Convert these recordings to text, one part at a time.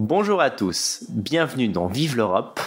Bonjour à tous, bienvenue dans Vive l'Europe.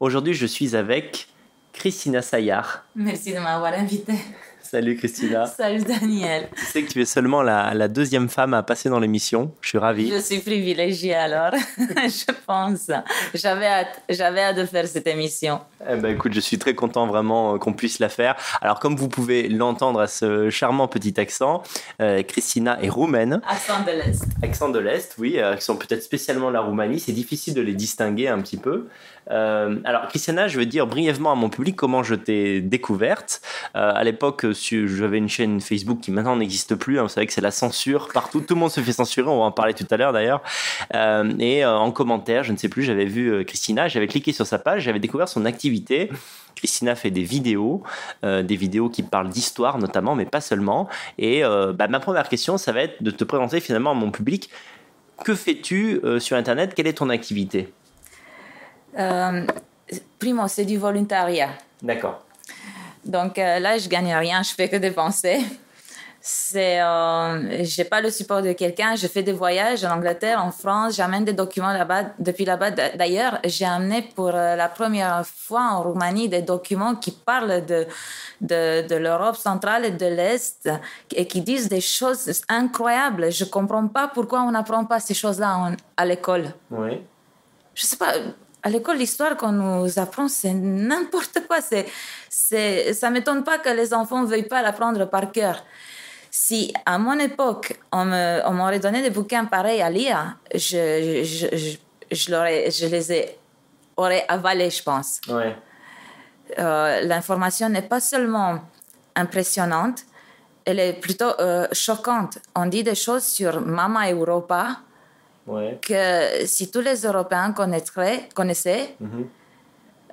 Aujourd'hui, je suis avec Christina Sayar. Merci de m'avoir invité. Salut Christina. Salut Daniel. Tu sais que tu es seulement la, la deuxième femme à passer dans l'émission. Je suis ravi. Je suis privilégiée alors, je pense. J'avais hâte, j'avais hâte de faire cette émission. Eh ben, écoute, je suis très content vraiment euh, qu'on puisse la faire. Alors, comme vous pouvez l'entendre à ce charmant petit accent, euh, Christina est roumaine. Accent de l'Est. Accent de l'Est, oui, euh, qui sont peut-être spécialement la Roumanie. C'est difficile de les distinguer un petit peu. Euh, alors, Christiana, je vais dire brièvement à mon public comment je t'ai découverte. Euh, à l'époque, j'avais une chaîne Facebook qui maintenant n'existe plus. Hein. vous savez que c'est la censure partout. Tout le monde se fait censurer. On va en parler tout à l'heure d'ailleurs. Euh, et en commentaire, je ne sais plus, j'avais vu Christina. J'avais cliqué sur sa page. J'avais découvert son activité. Christina fait des vidéos, des vidéos qui parlent d'histoire notamment, mais pas seulement. Et bah, ma première question, ça va être de te présenter finalement à mon public. Que fais-tu sur Internet? Quelle est ton activité? Euh, primo, c'est du volontariat. D'accord. Donc euh, là, je gagne rien, je fais que dépenser. C'est, euh, j'ai pas le support de quelqu'un. Je fais des voyages en Angleterre, en France. J'amène des documents là-bas. Depuis là-bas, d'ailleurs, j'ai amené pour euh, la première fois en Roumanie des documents qui parlent de de, de l'Europe centrale et de l'Est et qui disent des choses incroyables. Je comprends pas pourquoi on n'apprend pas ces choses-là à l'école. Oui. Je sais pas à l'école, l'histoire qu'on nous apprend, c'est n'importe quoi. C'est, c'est, ça m'étonne pas que les enfants ne veuillent pas l'apprendre par cœur. Si à mon époque, on, m'aurait donné des bouquins pareils à lire, je, je, je, je, l'aurais, je les ai, aurais avalés, je pense. Ouais. Euh, l'information n'est pas seulement impressionnante, elle est plutôt euh, choquante. On dit des choses sur Mama Europa que si tous les Européens connaîtraient, connaissaient, mhm.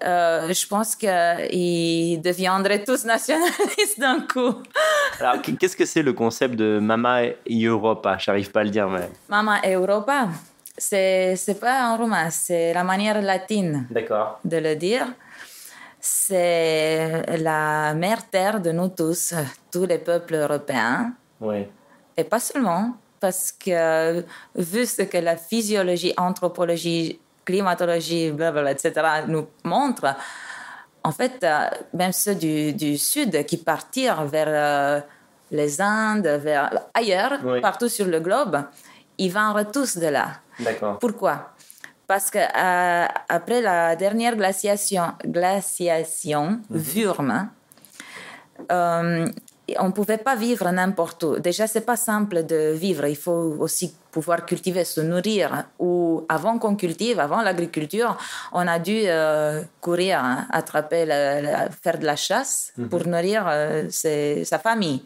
Euh, je pense qu'ils deviendraient tous nationalistes d'un coup. Alors, qu'est-ce que c'est le concept de Mama Europa? J'arrive pas à le dire, mais. Mama Europa, c'est c'est pas en roumain, c'est la manière latine de le dire. C'est la mère terre de nous tous, tous les peuples européens. Oui. Et pas seulement parce que vu ce que la physiologie, anthropologie, climatologie, blablabla, etc. nous montrent, en fait, euh, même ceux du, Sud qui partirent vers euh, les Indes, vers ailleurs, partout sur le globe, ils vont tous de là. D'accord. Pourquoi? Parce que euh, après la dernière glaciation, glaciation mmh on ne pouvait pas vivre n'importe où. Déjà, c'est pas simple de vivre. Il faut aussi pouvoir cultiver, se nourrir. Ou avant qu'on cultive, avant l'agriculture, on a dû euh, courir, hein, attraper, faire de la chasse mhm. pour nourrir euh, sa famille.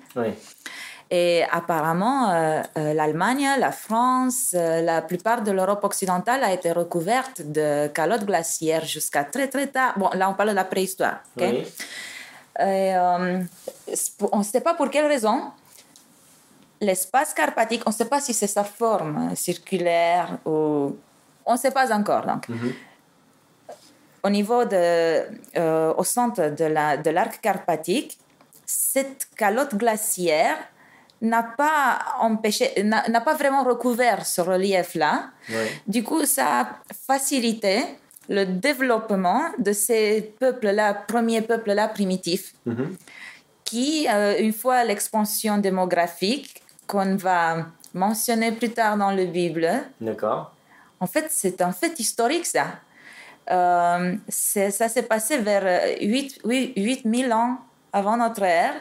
Et apparemment, euh, l'Allemagne, la France, la plupart de l'Europe occidentale a été recouverte de calottes glaciaires jusqu'à très très tard. Bon, là, on parle de la préhistoire. Et, euh, on ne sait pas pour quelle raison. L'espace carpatique, on ne sait pas si c'est sa forme circulaire ou. On ne sait pas encore. Donc. Mhm. Au niveau de, euh, au centre de, la, de l'arc carpatique, cette calotte glaciaire n'a pas empêché, n'a, pas vraiment recouvert ce relief-là. Du coup, ça a facilité le développement de ces peuples-là, premiers peuples-là primitifs, mhm. qui, euh, une fois l'expansion démographique qu'on va mentionner plus tard dans la Bible, D'accord. en fait, c'est un fait historique, ça. Euh, ça s'est passé vers 8, 8000 ans avant notre ère.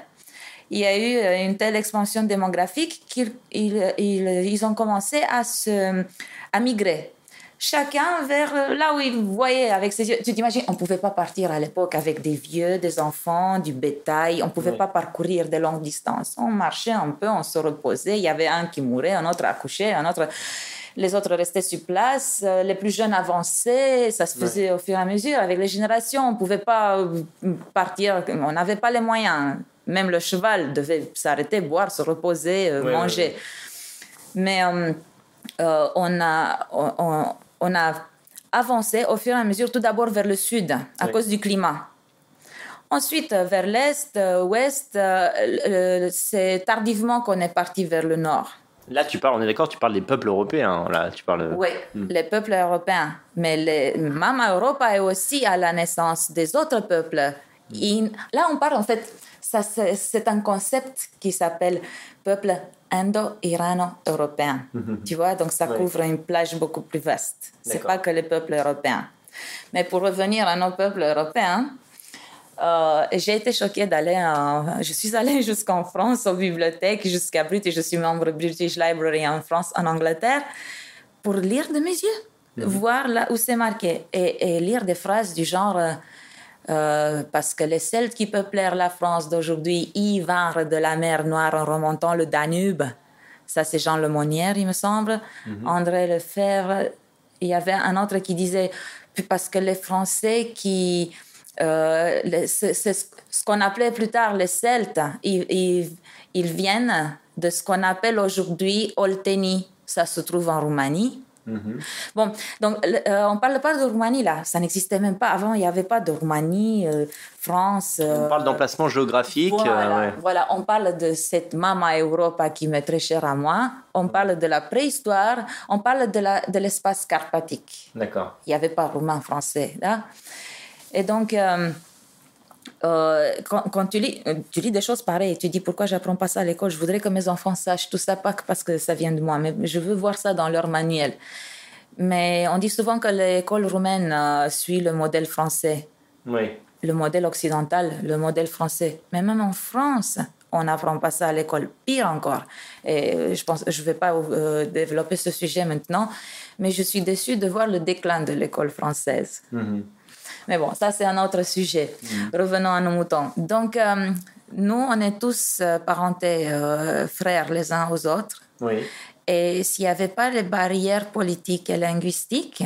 Il y a eu euh, une telle expansion démographique qu'ils ils, ils, ont commencé à, se, à migrer chacun vers là où il voyait avec ses yeux. Tu t'imagines, on ne pouvait pas partir à l'époque avec des vieux, des enfants, du bétail, on ne pouvait pas parcourir de longues distances. On marchait un peu, on se reposait, il y avait un qui mourait, un autre accouchait, un autre... Les autres restaient sur place, euh, les plus jeunes avançaient, ça se faisait au fur et à mesure. Avec les générations, on ne pouvait pas euh, partir, on n'avait pas les moyens. Même le cheval devait s'arrêter, boire, se reposer, euh, manger. Mais on a, on a avancé au fur et à mesure, tout d'abord vers le sud, à cause du climat. Ensuite, vers l'est, euh, ouest, euh, c'est tardivement qu'on est parti vers le nord. Là, tu parles, on est d'accord, tu parles des peuples européens. Là, tu parles. Oui, hmm. les peuples européens. Mais les, Mama Europa est aussi à la naissance des autres peuples. là, on parle en fait, c'est un concept qui s'appelle peuple indo-irano-européen. Mhm. Tu vois, donc ça couvre une plage beaucoup plus vaste. C'est pas que les peuples européens. Mais pour revenir à nos peuples européens, euh, j'ai été choquée d'aller je suis allée jusqu'en France aux bibliothèques jusqu'à Brut et je suis membre British Library en France en Angleterre pour lire de mes yeux mhm. voir là où c'est marqué et, lire des phrases du genre euh, parce que les Celtes qui peuplèrent la France d'aujourd'hui y vinrent de la mer Noire en remontant le Danube ça c'est Jean Lemonnier il me semble mhm. André Lefebvre il y avait un autre qui disait parce que les Français qui euh, c'est ce qu'on appelait plus tard les Celtes. Ils, ils, viennent de ce qu'on appelle aujourd'hui Olteni. Ça se trouve en Roumanie. Mm-hmm. Bon, donc euh, on parle pas de Roumanie là, ça n'existait même pas. Avant, il n'y avait pas de Roumanie, euh, France. on parle d'emplacement géographique. Voilà, voilà, on parle de cette Mama Europa qui m'est très chère à moi. On parle de la préhistoire, on parle de l'espace de carpatique. D'accord. Il n'y avait pas roumain français là. Et donc, euh, euh, quand, tu, lis, tu lis des choses pareilles, tu dis pourquoi j'apprends pas ça à l'école, je voudrais que mes enfants sachent tout ça, pas parce que ça vient de moi, mais je veux voir ça dans leur manuel. Mais on dit souvent que l'école roumaine euh, suit le modèle français. Oui. Le modèle occidental, le modèle français. Mais même en France, on n'apprend pas ça à l'école. Pire encore. Et je pense, je vais pas développer ce sujet maintenant, mais je suis déçue de voir le déclin de l'école française. Mm-hmm. Mais bon, ça c'est un autre sujet. Mm. Revenons à nos moutons. Donc, euh, nous, on est tous euh, parentés, euh, frères les uns aux autres. Oui. Et s'il n'y avait pas les barrières politiques et linguistiques,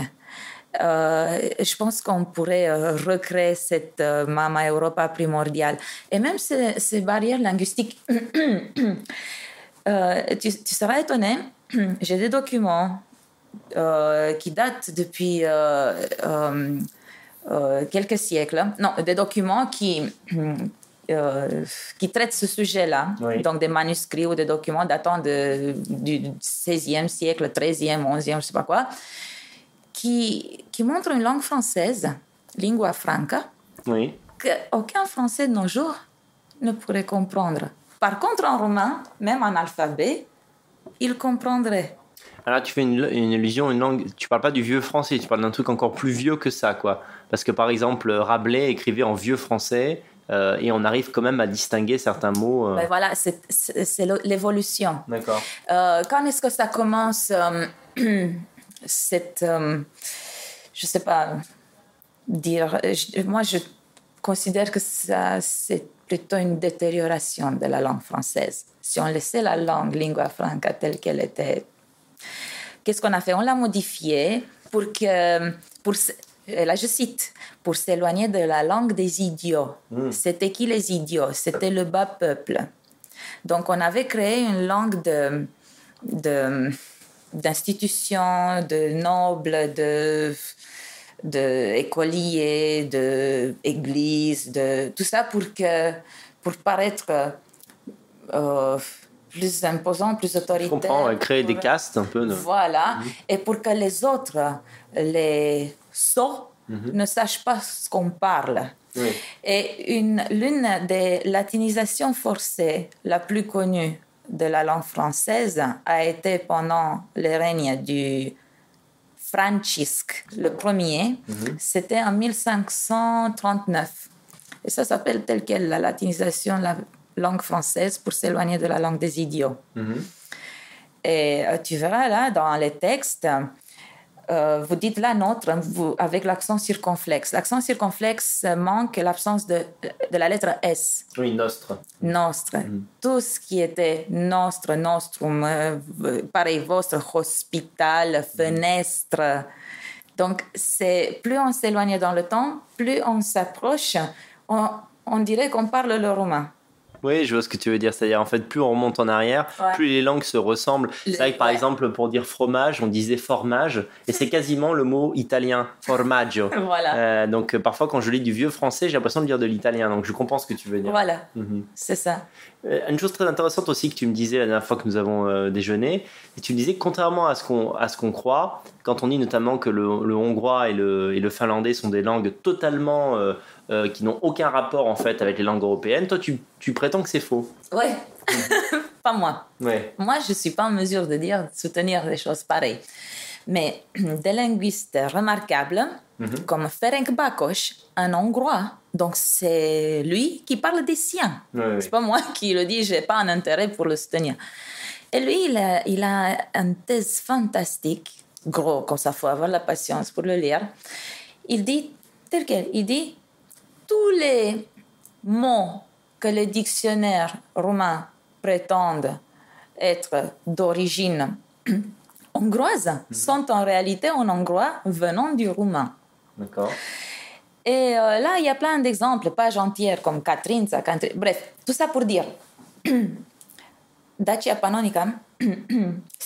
je pense qu'on pourrait recréer cette Mama Europa primordiale. Et même ces, ces barrières linguistiques, tu, tu, seras étonné, j'ai des documents qui datent depuis euh, quelques siècles, non, des documents qui, euh, qui traitent ce sujet-là, donc des manuscrits ou des documents datant de, du 16e siècle, 13e, 11e, je ne sais pas quoi, qui, qui montrent une langue française, lingua franca, oui. qu'aucun Français de nos jours ne pourrait comprendre. Par contre, en roumain, même en alphabet, il comprendrait. Alors, tu fais une, une illusion, une langue. Tu parles pas du vieux français, tu parles d'un truc encore plus vieux que ça, quoi. Parce que par exemple, Rabelais écrivait en vieux français euh, et on arrive quand même à distinguer certains mots. Euh. Ben voilà, c'est l'évolution. D'accord. Euh, quand est-ce que ça commence cette, je sais pas dire. moi, je considère que ça c'est plutôt une détérioration de la langue française. Si on laissait la langue lingua franca telle qu'elle était Qu'est-ce qu'on a fait? On l'a modifié pour que, pour, là je cite, pour s'éloigner de la langue des idiots. Hmm. C'était qui les idiots? C'était le bas peuple. Donc on avait créé une langue de, de d'institutions, de nobles, de, de écoliers, de églises, de tout ça pour que pour paraître euh, plus imposant, plus autoritaire. Je comprends, créer des castes un peu. Voilà, mhm. et pour que les autres, les sots, mhm. ne sachent pas ce qu'on parle. Et une, l'une des latinisations forcées la plus connue de la langue française a été pendant le règne du Francisque le premier. Mhm. C'était en 1539. Et ça s'appelle tel quel la latinisation la langue française pour s'éloigner de la langue des idiots. Mhm. Et euh, tu verras là, dans les textes, euh, vous dites la nôtre vous, avec l'accent circonflexe. L'accent circonflexe manque l'absence de, de, la lettre S. Oui, nostre. Nostre. Mhm. Tout ce qui était nostre, nostrum, euh, pareil, votre, hospital, fenêtre. Donc, c'est plus on s'éloigne dans le temps, plus on s'approche, on, on dirait qu'on parle le romain. Oui, je vois ce que tu veux dire. C'est-à-dire, en fait, plus on remonte en arrière, plus les langues se ressemblent. C'est vrai que, par exemple, pour dire fromage, on disait formage, et c'est quasiment le mot italien, formaggio. voilà. Euh, donc, euh, parfois, quand je lis du vieux français, j'ai l'impression de dire de l'italien. Donc, je comprends ce que tu veux dire. Voilà. Mhm. C'est ça. Euh, une chose très intéressante aussi que tu me disais la dernière fois que nous avons déjeuné, et tu me disais que contrairement à ce qu'on croit, quand on dit notamment que le, hongrois et le, et le, finlandais sont des langues totalement euh, qui n'ont aucun rapport en fait avec les langues européennes. Toi, tu, tu prétends que c'est faux. Ouais, pas moi. Ouais. Moi, je suis pas en mesure de dire, soutenir des choses pareilles. Mais des linguistes remarquables, mhm. comme Ferenc Bakos, un Hongrois, donc c'est lui qui parle des siens. Ouais, c'est pas moi qui le dis, j'ai pas un intérêt pour le soutenir. Et lui, il a, il a une thèse fantastique, gros, comme ça, faut avoir la patience pour le lire. Il dit, tel quel, il dit, tous les mots que les dictionnaires romains prétendent être d'origine hongroise mhm. sont en réalité en hongrois venant du roumain. D'accord. Et euh, là, il y a plein d'exemples, pages entières comme Catherine, bref, tout ça pour dire Dacia Pannonica,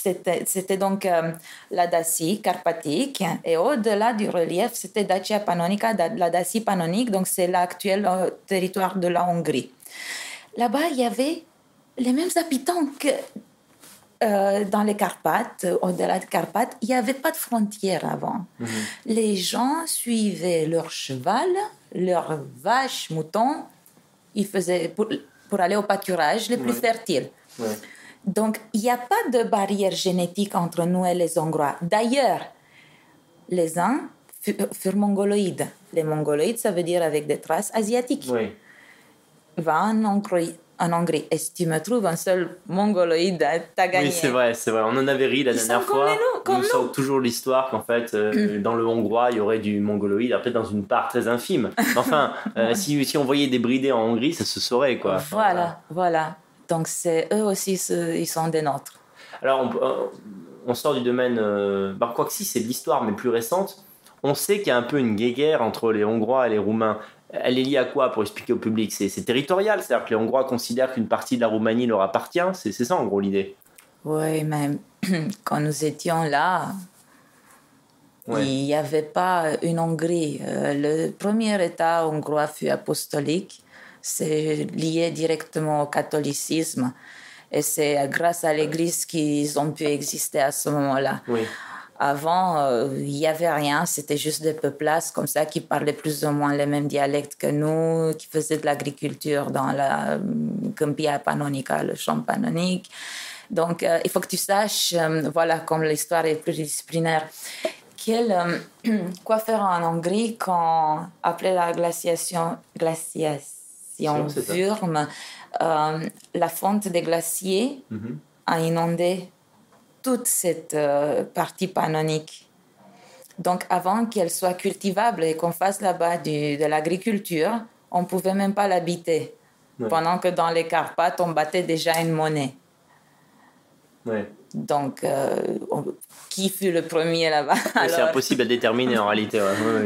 c'était donc euh, la Dacie carpatique et au-delà du relief, c'était Dacia Pannonica, la Dacie pannonique, donc c'est l'actuel euh, territoire de la Hongrie. Là-bas, il y avait les mêmes habitants que euh, dans les Carpates, au-delà des Carpates, il n'y avait pas de frontières avant. Mhm. Les gens suivaient leur cheval, leurs vaches, moutons, ils faisaient pour, pour aller au pâturage les plus fertiles. Donc, il n'y a pas de barrière génétique entre nous et les Hongrois. D'ailleurs, les uns furent mongoloïdes. Les mongoloïdes, ça veut dire avec des traces asiatiques. Oui. Va en Hongrie, en Hongrie. Et si tu me trouves un seul mongoloïde, t'as gagné. Oui, c'est vrai, c'est vrai. On en avait ri la dernière fois. Comme nous, nous. toujours l'histoire qu'en fait, euh, mm. dans le hongrois, il y aurait du mongoloïde, peut-être dans une part très infime. Enfin, euh, si, si on voyait des bridés en Hongrie, ça se saurait, quoi. voilà, voilà. Donc c'est eux aussi, ils sont des nôtres. Alors on, euh, sort du domaine, euh, bah, quoi que si c'est de l'histoire, mais plus récente. On sait qu'il y a un peu une guéguerre entre les Hongrois et les Roumains. Elle est liée à quoi pour expliquer au public? C'est territorial, c'est-à-dire que les Hongrois considèrent qu'une partie de la Roumanie leur appartient. C'est ça en gros l'idée. Oui, mais quand nous étions là, il n'y avait pas une Hongrie. Euh, le premier État hongrois fut apostolique c'est lié directement au catholicisme. Et c'est grâce à l'Église qu'ils ont pu exister à ce moment-là. Avant, euh, il n'y avait rien, c'était juste des peuplaces comme ça qui parlaient plus ou moins les mêmes dialectes que nous, qui faisaient de l'agriculture dans la Campia Pannonica, le champ pannonique. Donc, euh, il faut que tu saches, euh, voilà, comme l'histoire est pluridisciplinaire, quel, quoi faire en Hongrie quand, après la glaciation, glaciation si on ferme, euh, la fonte des glaciers mhm. a inondé toute cette euh, partie pannonique. Donc avant qu'elle soit cultivable et qu'on fasse là-bas de l'agriculture, on ne pouvait même pas l'habiter. Pendant que dans les Carpates, on battait déjà une monnaie. Donc, euh, qui fut le premier là-bas? C'est impossible à déterminer en réalité.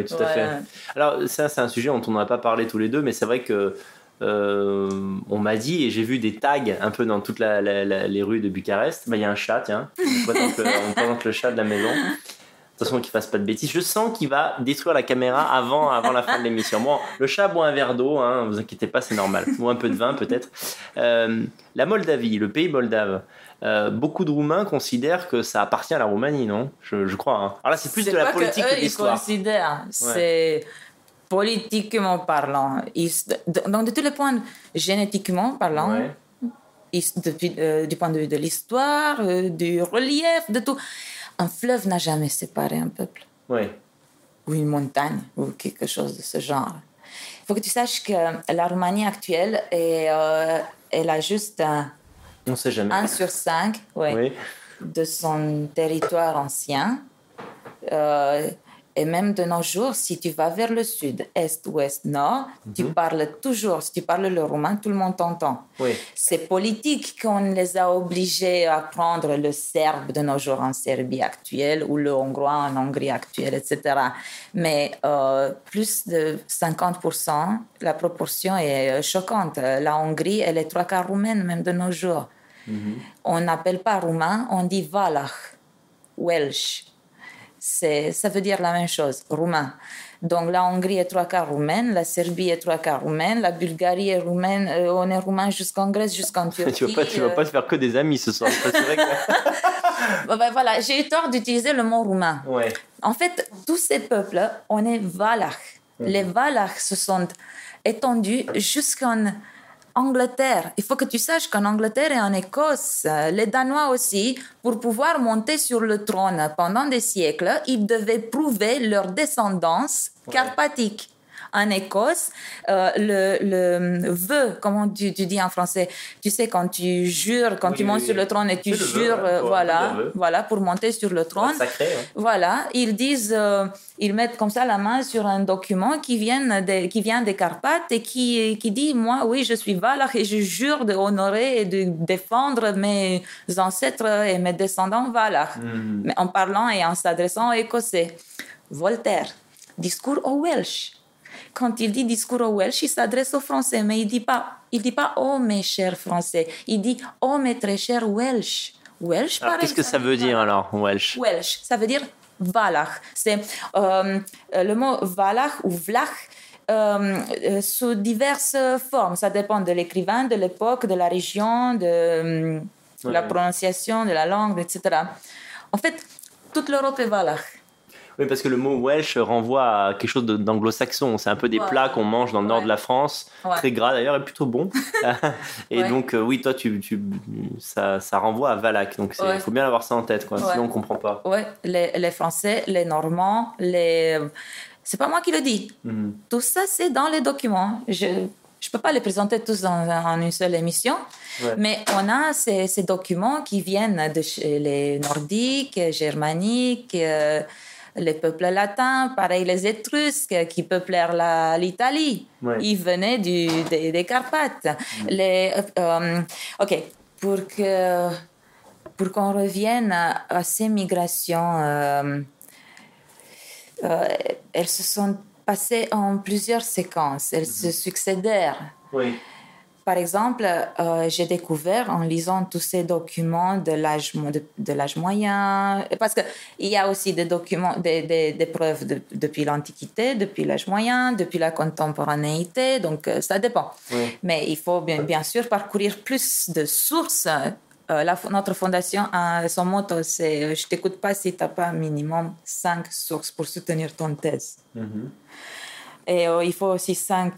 Tout à fait. Alors, ça, c'est un sujet dont on n'a pas parlé tous les deux, mais c'est vrai que euh, on m'a dit, et j'ai vu des tags un peu dans toutes les rues de Bucarest, bah, il y a un chat, tiens, on présente, le, chat de la maison. Attention qu'il fasse pas de bêtises. Je sens qu'il va détruire la caméra avant, avant la fin de l'émission. Bon, le chat boit un verre d'eau, hein, vous inquiétez pas, c'est normal. Ou un peu de vin peut-être. Euh, la Moldavie, le pays moldave. Euh, beaucoup de Roumains considèrent que ça appartient à la Roumanie, non? Je, crois. Hein. Alors là, c'est plus de la politique que, de l'histoire. Ils considèrent. C'est politiquement parlant, donc de tous les points, génétiquement parlant, depuis, euh, du point de vue de l'histoire, euh, du relief, de tout, un fleuve n'a jamais séparé un peuple. Ou une montagne, ou quelque chose de ce genre. Il faut que tu saches que la Roumanie actuelle, est, euh, elle a juste un, On sait jamais. 1 sur 5 de son territoire ancien Et même de nos jours, si tu vas vers le sud, est, ouest, nord, tu Mhm. parles toujours, si tu parles le roumain, tout le monde t'entend. Oui. C'est politique qu'on les a obligés à apprendre le serbe de nos jours en Serbie actuelle ou le hongrois en Hongrie actuelle, etc. Mais euh, plus de 50%, la proportion est euh, choquante. La Hongrie, elle est trois quarts roumaine même de nos jours. On n'appelle pas roumain, on dit valach, welsh. Ça veut dire la même chose, roumain. Donc la Hongrie est trois quarts roumaine, la Serbie est trois quarts roumaine, la Bulgarie est roumaine, euh, on est roumain jusqu'en Grèce, jusqu'en Turquie. Tu vas pas, tu vas euh, pas te faire que des amis ce soir. C'est vrai que- ben voilà, j'ai eu tort d'utiliser le mot roumain. Ouais. En fait, tous ces peuples, on est Valach. Les Valachs se sont étendus jusqu'en Angleterre. Il faut que tu saches qu'en Angleterre et en Écosse, euh, les Danois aussi, pour pouvoir monter sur le trône pendant des siècles, ils devaient prouver leur descendance carpatique. En Écosse, euh, le, le vœu, comment tu, tu dis en français Tu sais, quand tu jures, quand Oui, tu montes oui, sur le trône et tu vœu, jures, ouais, euh, pour- voilà, pour voilà, pour monter sur le trône. Sacré. hein. Voilà, ils disent, euh, ils mettent comme ça la main sur un document qui vient des, qui vient des Carpates et qui, qui dit, moi, oui, je suis Valach et je jure d'honorer et de défendre mes ancêtres et mes descendants Valach, Mhm. mais en parlant et en s'adressant aux Écossais. Voltaire, discours au Welsh. Quand il dit discours au Welsh, il s'adresse aux Français, mais il dit pas, il dit pas oh mes chers Français, il dit oh mes très chers Welsh. Welsh, Alors, qu'est-ce que ça veut dire alors, Welsh? Welsh, ça veut dire Valach. C'est euh, le mot Valach ou Vlach euh, euh, sous diverses formes. Ça dépend de l'écrivain, de l'époque, de la région, de euh, la prononciation, de la langue, etc. En fait, toute l'Europe est Valach. Oui, parce que le mot Welsh renvoie à quelque chose d'anglo-saxon. C'est un peu des plats qu'on mange dans le nord de la France, Ouais. très gras d'ailleurs et plutôt bon. et donc, euh, oui, toi, tu, tu, ça, ça renvoie à Valak. Donc, il faut bien avoir ça en tête, quoi. Sinon on comprend pas. Ouais, les, les Français, les Normands, les. C'est pas moi qui le dis. Mhm. Tout ça, c'est dans les documents. Je ne peux pas les présenter tous dans, en une seule émission, Ouais. mais on a ces, ces documents qui viennent de chez les Nordiques, Germaniques, euh, les peuples latins, pareil les Étrusques qui peuplèrent l'Italie. Ouais. Ils venaient du, des, des Carpates. Les, euh, ok, pour que pour qu'on revienne à, à ces migrations. euh, euh, elles se sont passées en plusieurs séquences, elles se succédèrent. Oui. Par exemple, euh, j'ai découvert en lisant tous ces documents de l'âge mo- de, de l'âge moyen, parce qu'il y a aussi des documents, des, des- des preuves de- depuis l'Antiquité, depuis l'âge moyen, depuis la contemporanéité, donc euh, ça dépend. Oui. Mais il faut bien, bien sûr parcourir plus de sources. Euh, la, notre fondation, a son motto, c'est euh, Je t'écoute pas si tu n'as pas minimum cinq sources pour soutenir ton thèse. Mhm. Et euh, il faut aussi cinq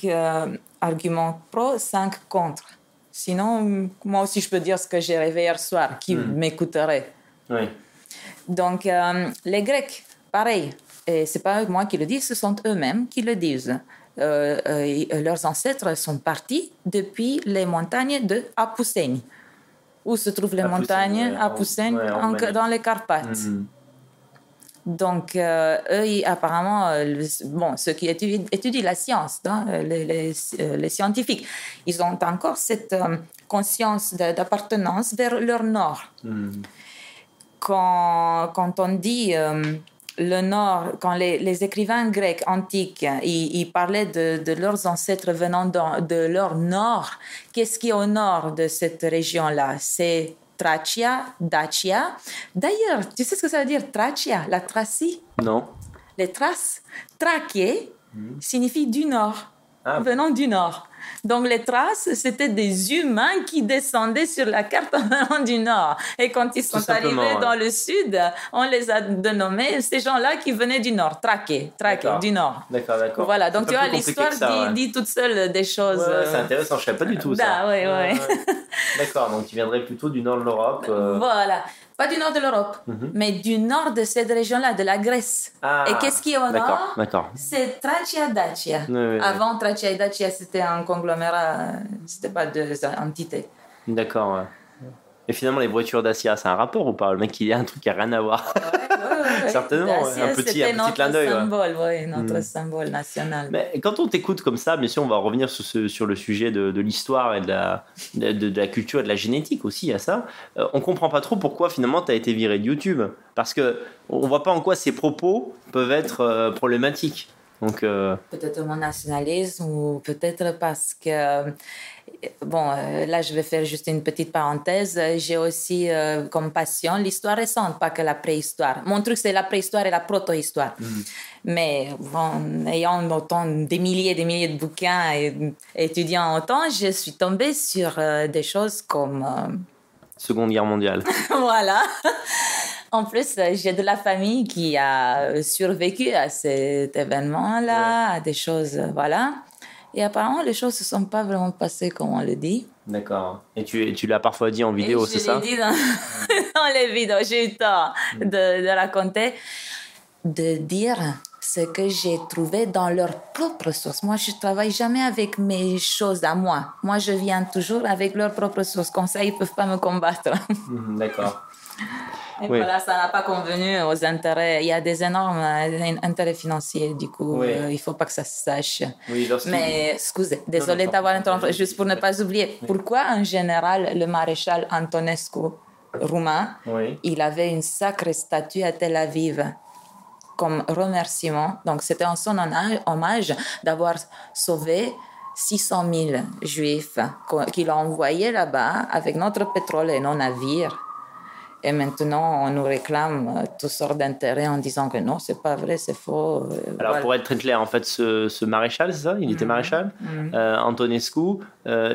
arguments pro, cinq contre. Sinon, moi aussi, je peux dire ce que j'ai rêvé hier soir, qui m'écouterait. Oui. Donc, euh, les Grecs, pareil. Et c'est pas moi qui le dis, ce sont eux-mêmes qui le disent. Euh, euh, leurs ancêtres sont partis depuis les montagnes de Apuseni. Où se trouvent les Apuseni, montagnes Apuseni ouais, en en- Roumanie. dans les Carpates. Mhm. Donc, euh, eux, apparemment, euh, le- bon, ceux qui étudient, étudient la science, hein, les, les- euh, les scientifiques, ils ont encore cette euh, conscience de- d'appartenance vers leur nord. Mhm. Quand, quand on dit euh, le nord, quand les, les écrivains grecs antiques, ils, ils parlaient de, de leurs ancêtres venant dans- de leur nord, qu'est-ce qui est au nord de cette région-là? C'est Tracia, Dacia. D'ailleurs, tu sais ce que ça veut dire Tracia, la Tracie? Non. les traces. Traqué signifie du nord, Ah. venant du nord. Donc les traces, c'était des humains qui descendaient sur la carte venant du nord. Et quand ils sont arrivés ouais. dans le sud, on les a dénommés ces gens-là qui venaient du nord, traqués, traqués, du nord. D'accord, d'accord. Voilà, donc tu vois, l'histoire ça, dit, ouais. dit toute seule des choses. Ouais, ouais, c'est euh, intéressant, je savais pas du tout ça. Bah, ouais, ouais. D'accord, donc tu viendrais plutôt du nord de l'Europe. euh, Voilà, pas du nord de l'Europe, mais du nord de cette région-là, de la Grèce. Ah, Et qu'est-ce qui est au D'accord, nord? d'accord. C'est Tracia Dacia. Oui, oui, oui. Avant, Tracia et Dacia, c'était un conglomérat, euh, c'était pas deux entités. D'accord, ouais. Et finalement, les voitures d'Acia, c'est un rapport ou pas? Le mec, il y a un truc qui a rien à voir. Certainement, un petit, un petit clin d'œil. Symbole, notre hmm. symbole national. Mais quand on t'écoute comme ça, bien sûr, on va revenir sur, ce, sur le sujet de, de l'histoire et de la, de, de, la culture et de la génétique aussi à ça. Euh, on comprend pas trop pourquoi finalement tu as été viré de YouTube. Parce que on voit pas en quoi ces propos peuvent être euh, problématiques. Donc, euh, Peut-être mon nationalisme ou peut-être parce que bon, euh, là, je vais faire juste une petite parenthèse. J'ai aussi euh, comme passion l'histoire récente, pas que la préhistoire. Mon truc, c'est la préhistoire et la proto-histoire. Mhm. Mais bon, ayant autant des milliers et des milliers de bouquins et étudiant autant, je suis tombée sur euh, des choses comme... Seconde Guerre mondiale. voilà. En plus, j'ai de la famille qui a survécu à cet événement-là, à des choses, voilà. Et apparemment, les choses ne se sont pas vraiment passées comme on le dit. D'accord. Et tu, tu l'as parfois dit en vidéo, c'est ça Je l'ai dit dans, les vidéos. J'ai eu tort de, de, raconter, de dire ce que j'ai trouvé dans leur propre source. Moi, je ne travaille jamais avec mes choses à moi. Moi, je viens toujours avec leur propre source. Comme ça, ils ne peuvent pas me combattre. Mhm, d'accord. Et voilà, ça n'a pas convenu aux intérêts. Il y a des énormes intérêts financiers, du coup, euh, il ne faut pas que ça se sache. Mais, excusez, désolé d'avoir interrompu, juste pour ne pas oublier. Pourquoi, en général, le maréchal Antonescu roumain, il avait une sacrée statue à Tel Aviv comme remerciement. Donc, c'était en son hommage d'avoir sauvé 600 000 juifs qu'il a envoyés là-bas avec notre pétrole et nos navires. Et maintenant, on nous réclame euh, toutes sortes d'intérêts en disant que non, c'est pas vrai, c'est faux. Euh, Alors, pour être très clair, en fait, ce, maréchal, c'est ça? Il était mhm. maréchal? Mhm. euh, Antonescu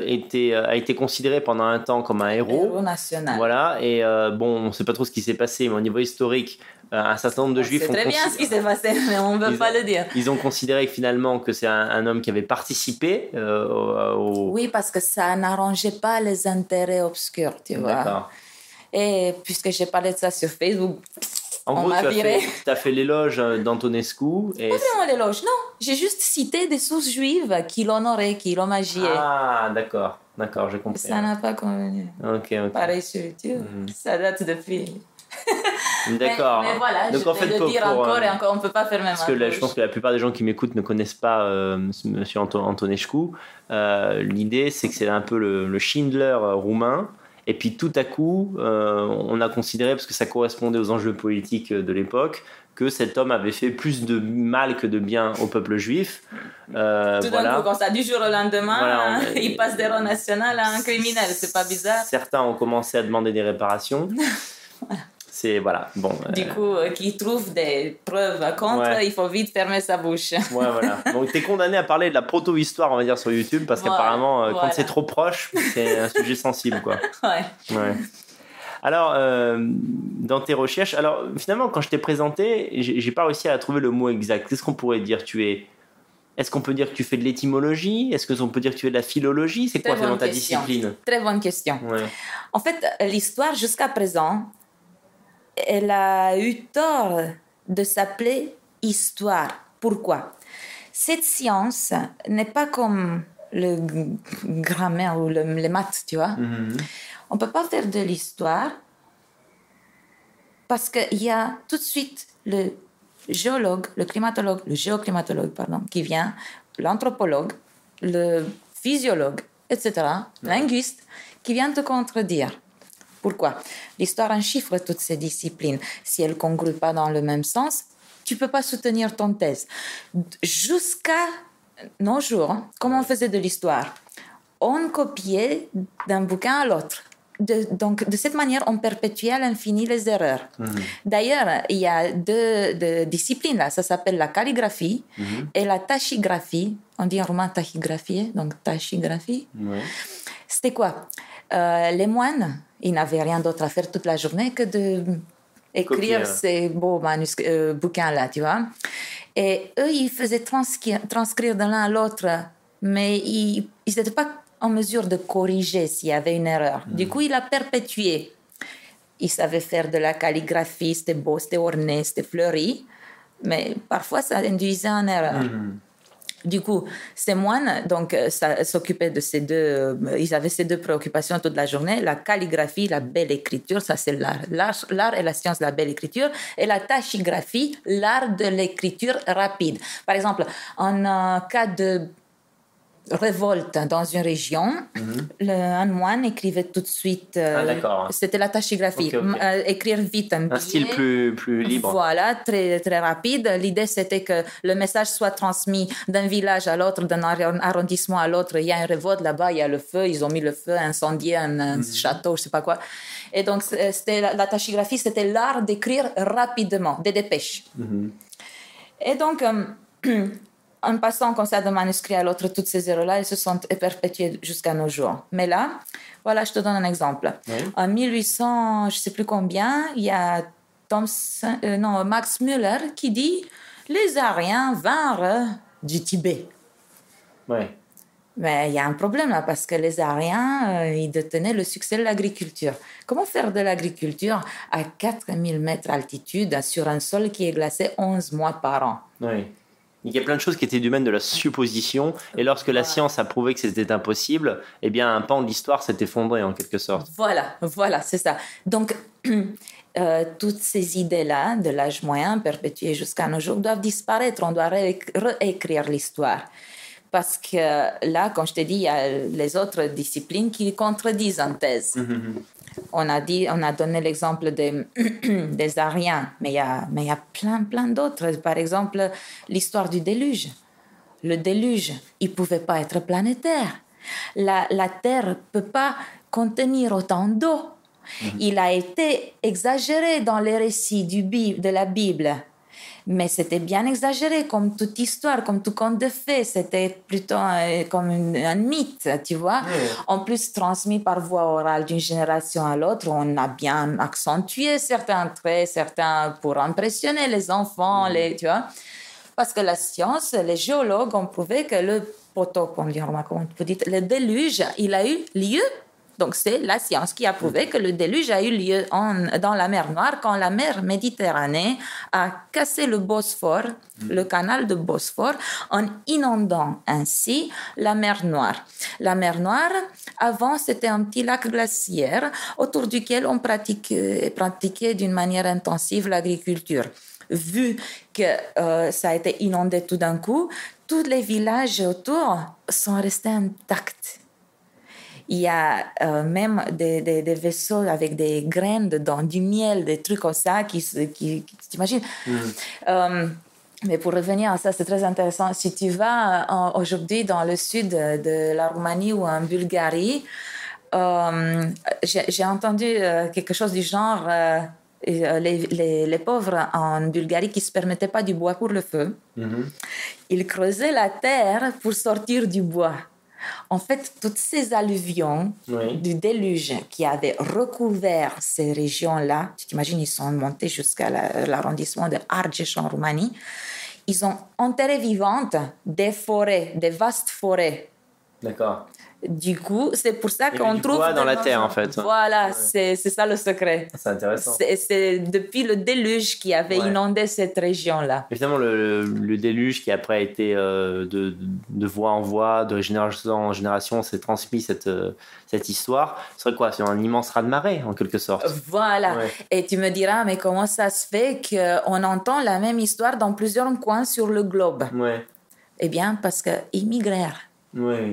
était, a été considéré pendant un temps comme un héros. Héros national. Voilà, et bon, on ne sait pas trop ce qui s'est passé, mais au niveau historique, un certain nombre de juifs. C'est très bien ce qui s'est passé, mais on ne veut pas le dire. Ils ont considéré que finalement que c'est un, homme qui avait participé au, Oui, parce que ça n'arrangeait pas les intérêts obscurs, tu vois. Et puisque j'ai parlé de ça sur Facebook, en on gros, tu as, fait, as fait l'éloge d'Antonescu. Et... Pas vraiment l'éloge, non. J'ai juste cité des sources juives qui l'honoraient, qui l'homagiaient. Ah, d'accord. D'accord, j'ai compris. Ça n'a pas convenu. Ok, ok. Pareil sur YouTube. Mhm. Ça date depuis. D'accord. Mais, voilà, Donc, je en fait, le dire encore et euh, encore, on ne peut pas faire même Parce que je pense que la plupart des gens qui m'écoutent ne connaissent pas euh, Monsieur Antonescu. Euh, L'idée, c'est que c'est un peu le, le Schindler roumain. Et puis tout à coup, euh, on a considéré, parce que ça correspondait aux enjeux politiques de l'époque, que cet homme avait fait plus de mal que de bien au peuple juif. Euh, tout d'un coup, quand ça, du jour au lendemain, il passe d'héros national à un criminel, c'est pas bizarre Certains ont commencé à demander des réparations. c'est voilà bon du euh, coup euh, qui trouve des preuves contre il faut vite fermer sa bouche. Ouais voilà. Donc tu es condamné à parler de la proto-histoire on va dire sur YouTube parce qu'apparemment euh, quand c'est trop proche c'est un sujet sensible quoi. Ouais, ouais. Alors, dans tes recherches, alors finalement, quand je t'ai présenté, j'ai pas réussi à trouver le mot exact. Qu'est-ce qu'on pourrait dire? Tu es est-ce qu'on peut dire que tu fais de l'étymologie? Est-ce qu'on peut dire que tu fais de la philologie? C'est quoi finalement ta discipline? Très bonne question. En fait, l'histoire jusqu'à présent, elle a eu tort de s'appeler histoire. Pourquoi? Cette science n'est pas comme le grammaire ou le, les maths, tu vois. Mm-hmm. On ne peut pas faire de l'histoire parce qu'il y a tout de suite le géologue, le climatologue, le géoclimatologue, pardon, qui vient, l'anthropologue, le physiologue, etc., linguiste, qui vient te contredire. Pourquoi? L'histoire en chiffre toutes ces disciplines. Si elles ne congruent pas dans le même sens, tu peux pas soutenir ton thèse. Jusqu'à nos jours, hein, comment on faisait de l'histoire? On copiait d'un bouquin à l'autre. donc, de cette manière, on perpétuait à l'infini les erreurs. Mhm. D'ailleurs, il y a deux, disciplines là. Ça s'appelle la calligraphie mhm. et la tachygraphie. On dit en roman tachygraphie, donc tachygraphie. C'était quoi? Euh, Les moines il n'avait rien d'autre à faire toute la journée que de écrire ces beaux euh, bouquins-là, tu vois. Et eux, ils faisaient transcrire, de l'un à l'autre, mais ils n'étaient pas en mesure de corriger s'il y avait une erreur. Du hmm. coup, il a perpétué. Il savait faire de la calligraphie, c'était beau, c'était orné, c'était fleuri, mais parfois ça induisait en erreur. Hmm. Du coup, ces moines, donc, euh, s'occupaient de ces deux, euh, ils avaient ces deux préoccupations toute la journée, la calligraphie, la belle écriture, ça c'est l'art, l'art et la science de la belle écriture, et la tachygraphie, l'art de l'écriture rapide. Par exemple, en cas de révolte dans une région, mhm. un moine écrivait tout de suite. Euh, ah, c'était la tachygraphie, euh, écrire vite un, un style plus, plus libre. Voilà, très, très rapide. L'idée, c'était que le message soit transmis d'un village à l'autre, d'un arrondissement à l'autre. Il y a une révolte là-bas, il y a le feu, ils ont mis le feu, incendié un, mhm. château, je sais pas quoi. Et donc, c'était la, la tachygraphie, c'était l'art d'écrire rapidement, des dépêches. Mhm. Et donc, euh, en passant comme ça d'un manuscrit à l'autre, toutes ces erreurs-là, elles se sont perpétuées jusqu'à nos jours. Mais là, voilà, je te donne un exemple. En 1800, je ne sais plus combien, il y a euh, non, Max Müller qui dit Les Ariens vinrent du Tibet. Oui. Mais il y a un problème là, parce que les Ariens, euh, ils détenaient le succès de l'agriculture. Comment faire de l'agriculture à 4000 mètres d'altitude sur un sol qui est glacé 11 mois par an? Oui. Il y a plein de choses qui étaient du domaine de la supposition, et lorsque la science a prouvé que c'était impossible, eh bien un pan de l'histoire s'est effondré en quelque sorte. Voilà, voilà, c'est ça. Donc euh, toutes ces idées-là de l'âge moyen perpétuées jusqu'à nos jours doivent disparaître. On doit réécrire l'histoire. Parce que là, comme je t'ai dit, il y a les autres disciplines qui contredisent en thèse. Hum, hum, hum on a dit, on a donné l'exemple des, des Ariens, mais il y a, mais il y a plein, plein d'autres. Par exemple, l'histoire du déluge. Le déluge, il pouvait pas être planétaire. La, la Terre peut pas contenir autant d'eau. Mhm. Il a été exagéré dans les récits du, de la Bible mais c'était bien exagéré comme toute histoire, comme tout conte de fées. C'était plutôt comme un mythe, tu vois. En plus, transmis par voie orale d'une génération à l'autre, on a bien accentué certains traits, certains pour impressionner les enfants, les, tu vois. Parce que la science, les géologues ont prouvé que le poteau, comme on dit, le déluge, il a eu lieu donc c'est la science qui a prouvé que le déluge a eu lieu dans la mer Noire quand la mer Méditerranée a cassé le Bosphore, le canal de Bosphore, en inondant ainsi la mer Noire. La mer Noire, avant, c'était un petit lac glaciaire autour duquel on pratiquait, pratiquait d'une manière intensive l'agriculture. Vu que euh, ça a été inondé tout d'un coup, tous les villages autour sont restés intacts il y a euh, même des, des, vaisseaux avec des graines dedans, du miel, des trucs comme ça qui, qui, qui t'imagines? Mm. Euh, mais pour revenir à ça, c'est très intéressant. Si tu vas euh, aujourd'hui dans le sud de la Roumanie ou en Bulgarie, j'ai entendu quelque chose du genre les, les, les, pauvres en Bulgarie qui ne se permettaient pas du bois pour le feu, mm-hmm. ils creusaient la terre pour sortir du bois. En fait, toutes ces alluvions du déluge qui avaient recouvert ces régions-là, tu t'imagines, ils sont montés jusqu'à l'arrondissement de Argeș en Roumanie, ils ont enterré vivantes des forêts, des vastes forêts. D'accord. Du coup, c'est pour ça qu'on trouve. Bois dans la terre, en fait. Voilà, c'est ça le secret. C'est intéressant. C'est depuis le déluge qui avait inondé cette région-là. Évidemment, le, le, déluge qui après a été euh, de, de, voix en voix, de génération en génération, s'est transmis cette, euh, cette histoire. Ce serait quoi? C'est un immense raz-de-marée, en quelque sorte. Voilà. Et tu me diras, mais comment ça se fait qu'on entend la même histoire dans plusieurs coins sur le globe? Ouais. Eh bien, parce qu'ils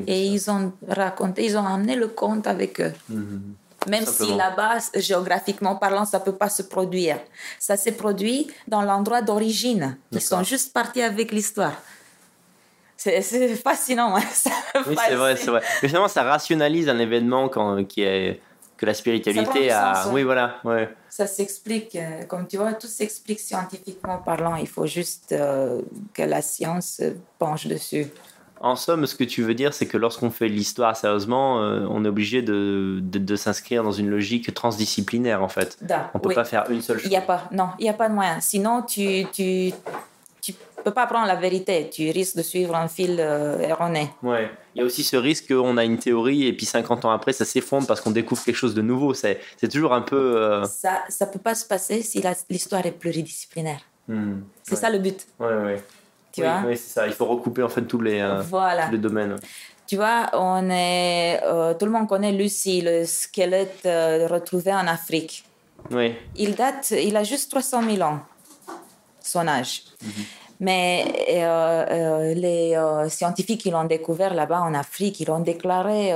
et ils ont raconté, ils ont amené le conte avec eux. Mhm. Même si là-bas, géographiquement parlant, ça ne peut pas se produire. Ça s'est produit dans l'endroit d'origine. Ils sont juste partis avec l'histoire. C'est fascinant. Hein. oui, c'est vrai, c'est vrai. Mais finalement, ça rationalise un événement quand, qui est, que la spiritualité a. Oui, voilà. Ouais. Ça s'explique, euh, comme tu vois, tout s'explique scientifiquement parlant. Il faut juste euh, que la science penche dessus. En somme, ce que tu veux dire, c'est que lorsqu'on fait l'histoire sérieusement, euh, on est obligé de, de, s'inscrire dans une logique transdisciplinaire, en fait. on ne peut pas faire une seule chose. Il n'y a pas, non, il n'y a pas de moyen. Sinon, tu, tu, tu peux pas prendre la vérité. Tu risques de suivre un fil euh, erroné. Ouais. Il y a aussi ce risque qu'on a une théorie et puis 50 ans après, ça s'effondre parce qu'on découvre quelque chose de nouveau. C'est, c'est toujours un peu. Euh, ça ne peut pas se passer si l'histoire est pluridisciplinaire. Hmm. C'est ça le but. Ouais, ouais. Tu vois oui c'est ça. Il faut recouper en fait tous les, voilà. tous les domaines. Tu vois, on est, tout le monde connaît Lucie, le squelette retrouvé en Afrique. Oui. Il date, il a juste 300 000 ans, son âge. Mhm. Mais euh, euh, les euh, scientifiques qui l'ont découvert là-bas en Afrique, ils l'ont déclaré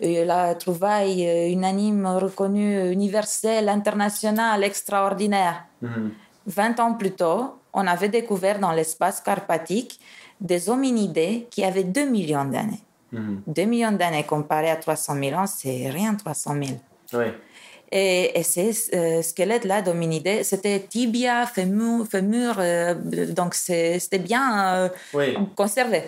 la trouvaille unanime, reconnue, universelle, internationale, extraordinaire. 20 mhm. ans plus tôt, on avait découvert dans l'espace carpatique des hominidés qui avaient 2 millions d'années. 2 mhm. millions d'années comparé à 300 000 ans, c'est rien 300 000. Oui. Et, ces euh, squelettes-là d'hominidés, c'était tibia, fémur, fémur euh, donc c'était bien euh, conservé.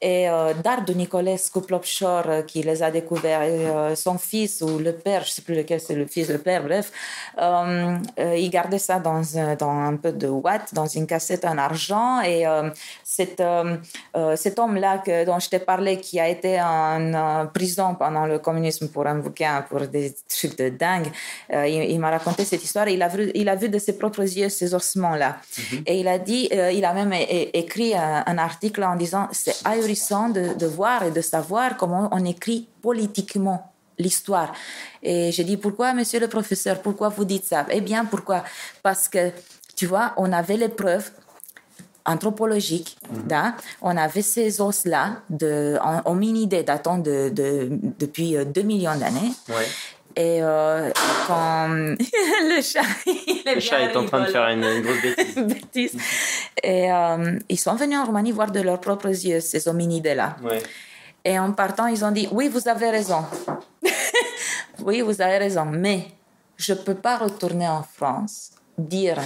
Et euh, de Nicolas Kuplopshore euh, qui les a découverts, euh, son fils ou le père, je ne sais plus lequel c'est le fils, le père, bref, euh, il gardait ça dans, dans un peu de watt, dans une cassette en argent. Et cet, cet homme-là dont je t'ai parlé, qui a été en prison pendant le communisme pour un bouquin, pour des trucs de dingue, il, m'a raconté cette histoire. il, a vu, il a vu de ses propres yeux ces ossements-là. Mhm. Et il a dit, il a même écrit un, un article en disant, c'est de, de voir et de savoir comment on écrit politiquement l'histoire. Et j'ai dit, pourquoi, monsieur le professeur, pourquoi vous dites ça? Eh bien, pourquoi? Parce que, tu vois, on avait les preuves anthropologiques, mhm. on avait ces os-là de, hominidés datant de, de, depuis 2 millions d'années. Et euh, quand le chat, il est, le chat est en train de faire une, grosse bêtise. Et euh, ils sont venus en Roumanie voir de leurs propres yeux ces hominidés-là. Et en partant, ils ont dit Oui, vous avez raison. oui, vous avez raison. Mais je ne peux pas retourner en France, dire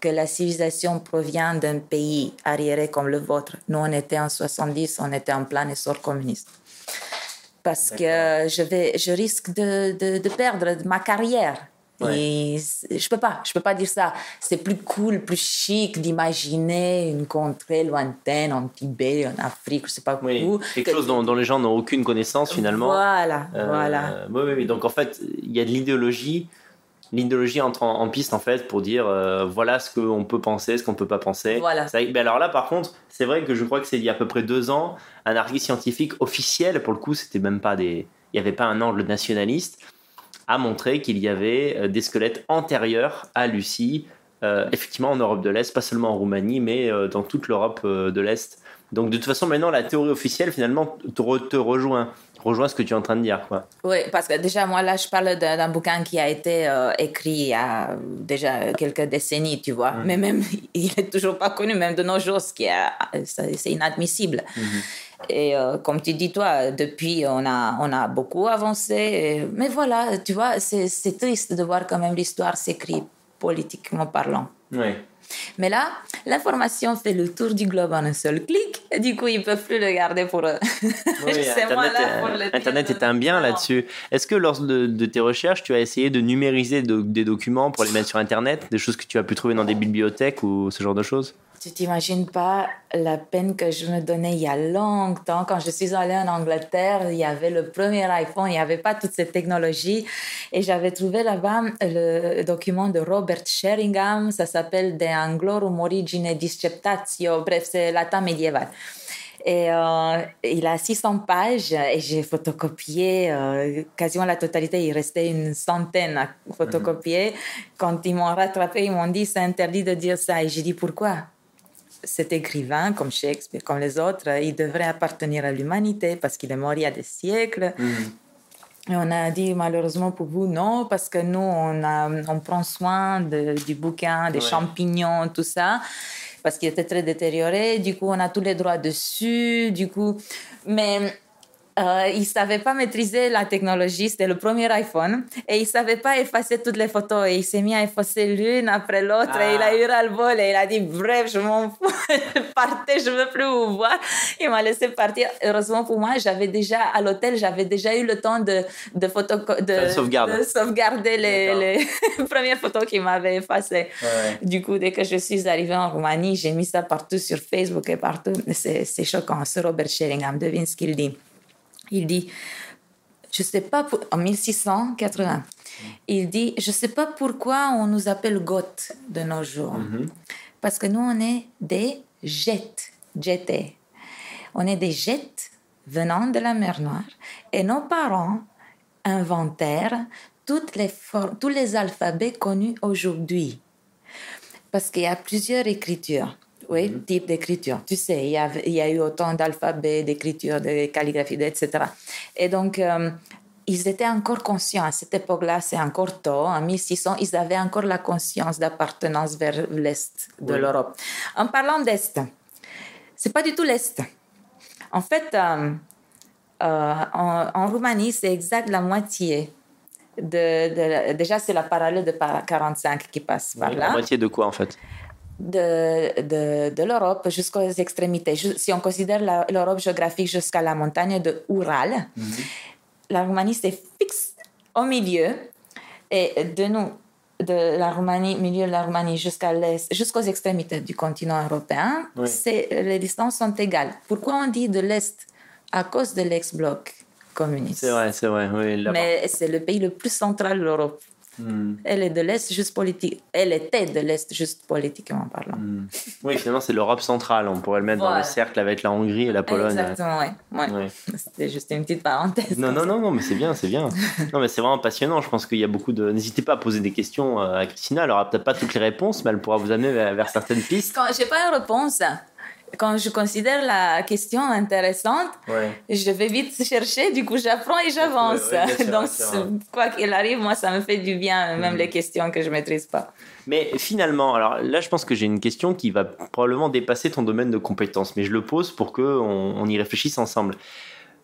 que la civilisation provient d'un pays arriéré comme le vôtre. Nous, on était en 70, on était en plein essor communiste parce que je, vais, je risque de, de, perdre ma carrière. Et je peux pas, je peux pas dire ça. C'est plus cool, plus chic d'imaginer une contrée lointaine en Tibet, en Afrique, je sais pas où. Quelque chose dont, les gens n'ont aucune connaissance finalement. Voilà, euh, voilà. Oui, oui, oui. Donc en fait, il y a de l'idéologie l'idéologie entre en, piste en fait pour dire euh, voilà ce qu'on peut penser, ce qu'on peut pas penser. Voilà. Mais alors là, par contre, c'est vrai que je crois que c'est il y a à peu près deux ans, un article scientifique officiel, pour le coup, c'était même pas des, il n'y avait pas un angle nationaliste, a montré qu'il y avait euh, des squelettes antérieurs à Lucie, euh, effectivement en Europe de l'Est, pas seulement en Roumanie, mais dans toute l'Europe de l'Est. Donc de toute façon, maintenant, la théorie officielle finalement te rejoint rejoins ce que tu es en train de dire. Quoi. Oui, parce que déjà, moi, là, je parle d'un bouquin qui a été euh, écrit il y a déjà quelques décennies, tu vois. Mm-hmm. Mais même, il n'est toujours pas connu, même de nos jours, ce qui est, c'est inadmissible. Mm-hmm. Et euh, comme tu dis, toi, depuis, on a, on a beaucoup avancé. mais voilà, tu vois, c'est triste de voir quand même l'histoire s'écrit politiquement parlant. Oui. Mais là, l'information fait le tour du globe en un seul clic, et du coup, ils ne peuvent plus le garder pour eux. Oui, Internet, est un bien là-dessus. Est-ce que lors de, tes recherches, tu as essayé de numériser des documents pour les mettre sur Internet, des choses que tu as pu trouver dans des bibliothèques ou ce genre de choses? Tu t'imagines pas la peine que je me donnais il y a longtemps. Quand je suis allée en Angleterre, il y avait le premier iPhone, il n'y avait pas toute cette technologie. Et j'avais trouvé là-bas le document de Robert Sheringham, ça s'appelle De Anglorum Origine Disceptatio, bref, c'est latin médiéval. Et euh, il a 600 pages et j'ai photocopié euh, quasiment la totalité. Il restait une centaine à photocopier. Mm-hmm. Quand ils m'ont rattrapé, ils m'ont dit c'est interdit de dire ça. Et j'ai dit pourquoi? Cet écrivain, comme Shakespeare, comme les autres, il devrait appartenir à l'humanité parce qu'il est mort il y a des siècles. Mm. Et on a dit malheureusement pour vous non, parce que nous, on, on prend soin du bouquin, des champignons, tout ça, parce qu'il était très détérioré. Du coup, on a tous les droits dessus. Du coup, mais euh, il ne savait pas maîtriser la technologie, c'était le premier iPhone, et il ne savait pas effacer toutes les photos, et il s'est mis à effacer l'une après l'autre, et il a eu ras le bol, et il a dit, bref, je m'en fous, partez, je ne veux plus vous voir. Il m'a laissé partir. Heureusement pour moi, j'avais déjà, à l'hôtel, j'avais déjà eu le temps de, de, photo, de, sauvegarder les, les premières photos qu'il m'avait effacées. Du coup, dès que je suis arrivée en Roumanie, j'ai mis ça partout sur Facebook et partout. C'est choquant. Ce Robert Sheringham, devine ce qu'il dit. Il dit, je sais pas, en 1680, il dit, je sais pas pourquoi on nous appelle Goth de nos jours. Mhm. Parce que nous, on est des Jettes. Jeté. On est des jets venant de la mer Noire et nos parents inventèrent toutes les tous les alphabets connus aujourd'hui. Parce qu'il y a plusieurs écritures. Oui, mhm. types d'écriture. Tu sais, il y, a, il y a eu autant d'alphabets, d'écritures, de calligraphie, etc. Et donc, euh, ils étaient encore conscients. À cette époque-là, c'est encore tôt, en 1600, ils avaient encore la conscience d'appartenance vers l'Est de l'Europe. En parlant d'Est, c'est pas du tout l'Est. En fait, euh, euh, en, Roumanie, c'est exact la moitié. De, déjà, c'est la parallèle de 45 qui passe par là. La moitié de quoi, en fait? De, de, de l'Europe jusqu'aux extrémités. Si on considère l'Europe géographique jusqu'à la montagne de Ural, mhm. la Roumanie, c'est fixe au milieu. Et de nous, de la Roumanie, milieu de la Roumanie jusqu'à l'est, jusqu'aux extrémités du continent européen, c'est, les distances sont égales. Pourquoi on dit de l'est? À cause de l'ex-bloc communiste. C'est vrai, c'est vrai. Oui, Mais c'est le pays le plus central de l'Europe. Hmm. Elle est de l'Est juste politique. Elle était de l'Est juste politiquement parlant. Hmm. Oui, finalement, c'est l'Europe centrale. On pourrait le mettre dans le cercle avec la Hongrie et la Pologne. Exactement, oui. C'était juste une petite parenthèse. Non, non, non, non, mais c'est bien, c'est bien. non, mais c'est vraiment passionnant. Je pense qu'il y a beaucoup de. N'hésitez pas à poser des questions euh, à Christina. Elle aura peut-être pas toutes les réponses, mais elle pourra vous amener vers, certaines pistes. Quand j'ai pas une réponse, quand je considère la question intéressante, je vais vite chercher, du coup j'apprends et j'avance. Donc, quoi qu'il arrive, moi, ça me fait du bien, même mm. les questions que je ne maîtrise pas. Mais finalement, alors là, je pense que j'ai une question qui va probablement dépasser ton domaine de compétence, mais je le pose pour qu'on on y réfléchisse ensemble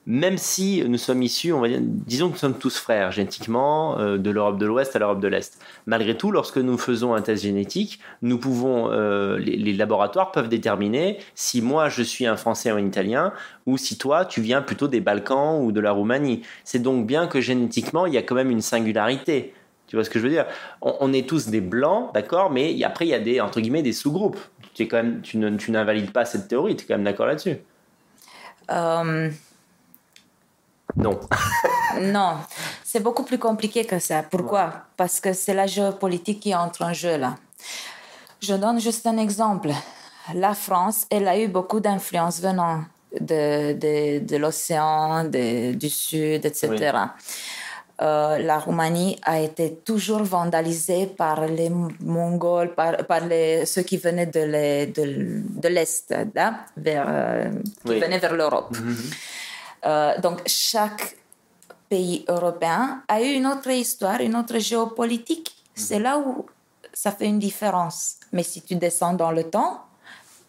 même si nous sommes issus, disons que nous sommes tous frères génétiquement, euh, de l'Europe de l'Ouest à l'Europe de l'Est. Malgré tout, lorsque nous faisons un test génétique, nous pouvons, euh, les, laboratoires peuvent déterminer si moi je suis un Français ou un Italien, ou si toi tu viens plutôt des Balkans ou de la Roumanie. C'est donc bien que génétiquement il y a quand même une singularité. Tu vois ce que je veux dire? On, est tous des blancs, d'accord, mais après il y a des entre guillemets des sous-groupes. Tu tu n'invalides pas cette théorie. Tu es quand même d'accord là-dessus. Euh, non. non, c'est beaucoup plus compliqué que ça. Pourquoi? Parce que c'est la géopolitique qui entre en jeu là. Je donne juste un exemple. La France, elle a eu beaucoup d'influence venant de, de, de l'océan, du sud, etc. Euh, la Roumanie a été toujours vandalisée par les Mongols, par, par les, ceux qui venaient de l'Est, vers, euh, qui venaient vers l'Europe. Mhm. Euh, donc chaque pays européen a eu une autre histoire, une autre géopolitique. C'est là où ça fait une différence. Mais si tu descends dans le temps,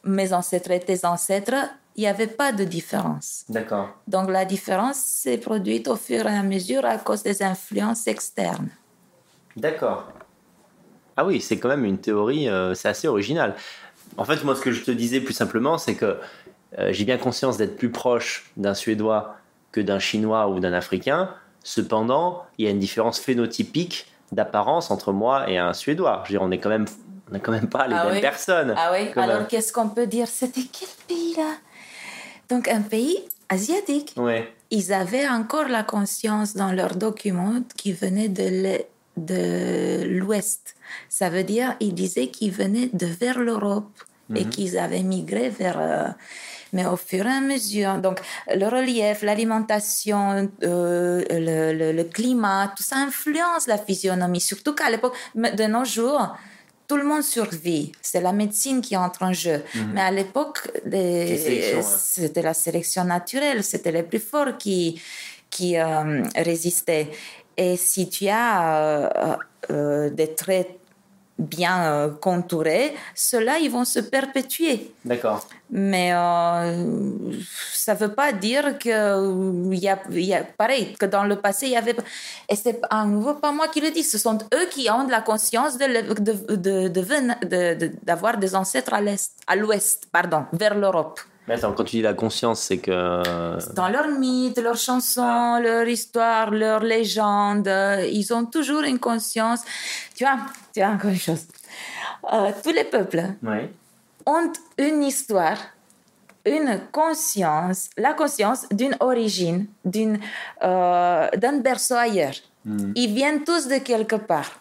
mes ancêtres et tes ancêtres, il n'y avait pas de différence. D'accord. Donc la différence s'est produite au fur et à mesure à cause des influences externes. D'accord. Ah oui, c'est quand même une théorie, euh, c'est assez original. En fait, moi, ce que je te disais plus simplement, c'est que euh, j'ai bien conscience d'être plus proche d'un Suédois que d'un Chinois ou d'un Africain. Cependant, il y a une différence phénotypique d'apparence entre moi et un Suédois. Je veux dire, on n'est quand même, on quand même pas les ah mêmes personnes. Ah oui. Alors qu'est-ce qu'on peut dire? C'était quel pays là? Donc un pays asiatique. Ouais. Ils avaient encore la conscience dans leurs documents qui venaient de l'Ouest. Ça veut dire, ils disaient qu'ils venaient de vers l'Europe et mhm. qu'ils avaient migré vers euh, mais au fur et à mesure. Donc, le relief, l'alimentation, euh, le, le, climat, tout ça influence la physionomie. Surtout qu'à l'époque, de nos jours, tout le monde survit. C'est la médecine qui entre en jeu. Mhm. Mais à l'époque, c'était la sélection naturelle. C'était les plus forts qui, qui euh, résistaient. Et si tu as euh, des traits bien euh, contourés, ceux-là, ils vont se perpétuer. D'accord. Mais euh, ça ne veut pas dire qu'il euh, y, a, y a, pareil, que dans le passé, il y avait... Et c'est à nouveau pas moi qui le dis, ce sont eux qui ont de la conscience d'avoir de, de, de, des ancêtres à l'est, à l'ouest, pardon, vers l'Europe. Mais attends, quand tu dis la conscience, c'est que... Dans leurs mythes, leurs chansons, leur histoire, leurs légendes, ils ont toujours une conscience. Tu vois, tu vois encore une chose. Euh, tous les peuples ont une histoire, une conscience, la conscience d'une origine, d'une, euh, d'un berceau ailleurs. Hmm. Ils viennent tous de quelque part.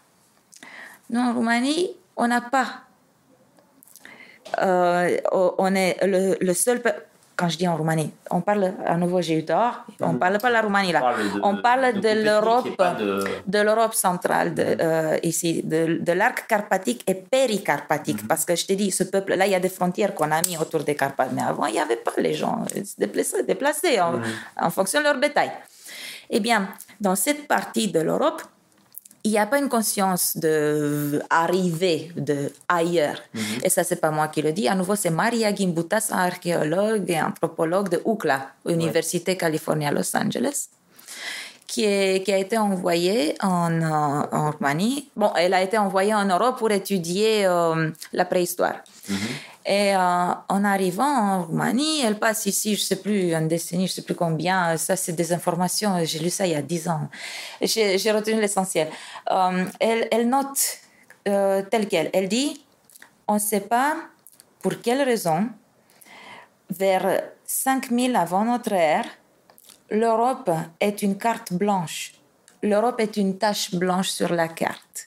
Nous, en Roumanie, on n'a pas on est le, le seul quand je dis en Roumanie, on parle à nouveau, j'ai eu tort, on ne mhm. parle pas de la Roumanie là, on parle de, l'Europe, de, l'Europe centrale de, mhm. euh, ici, de, l'arc carpathique et péricarpatique, mhm. parce que je te dis, ce peuple-là, il y a des frontières qu'on a mis autour des Carpates, mais avant, il n'y avait pas les gens déplacés, déplacés en, en fonction de leur bétail. Eh bien, dans cette partie de l'Europe, il n'y a pas une conscience d'arriver de ailleurs. Mhm. Et ça, c'est pas moi qui le dis. À nouveau, c'est Maria Gimbutas, archéologue et anthropologue de UCLA, Université Californie à Los Angeles, qui, est, qui a été envoyée en, en, Roumanie. Bon, elle a été envoyée en Europe pour étudier euh, la préhistoire. Mhm. Et euh, en arrivant en Roumanie, elle passe ici, je ne sais plus, une décennie, je ne sais plus combien. Ça, c'est des informations. J'ai lu ça il y a dix ans. J'ai retenu l'essentiel. Euh, elle, note euh, tel quel. Elle dit on ne sait pas pour quelle raison, vers 5000 avant notre ère, l'Europe est une carte blanche. L'Europe est une tache blanche sur la carte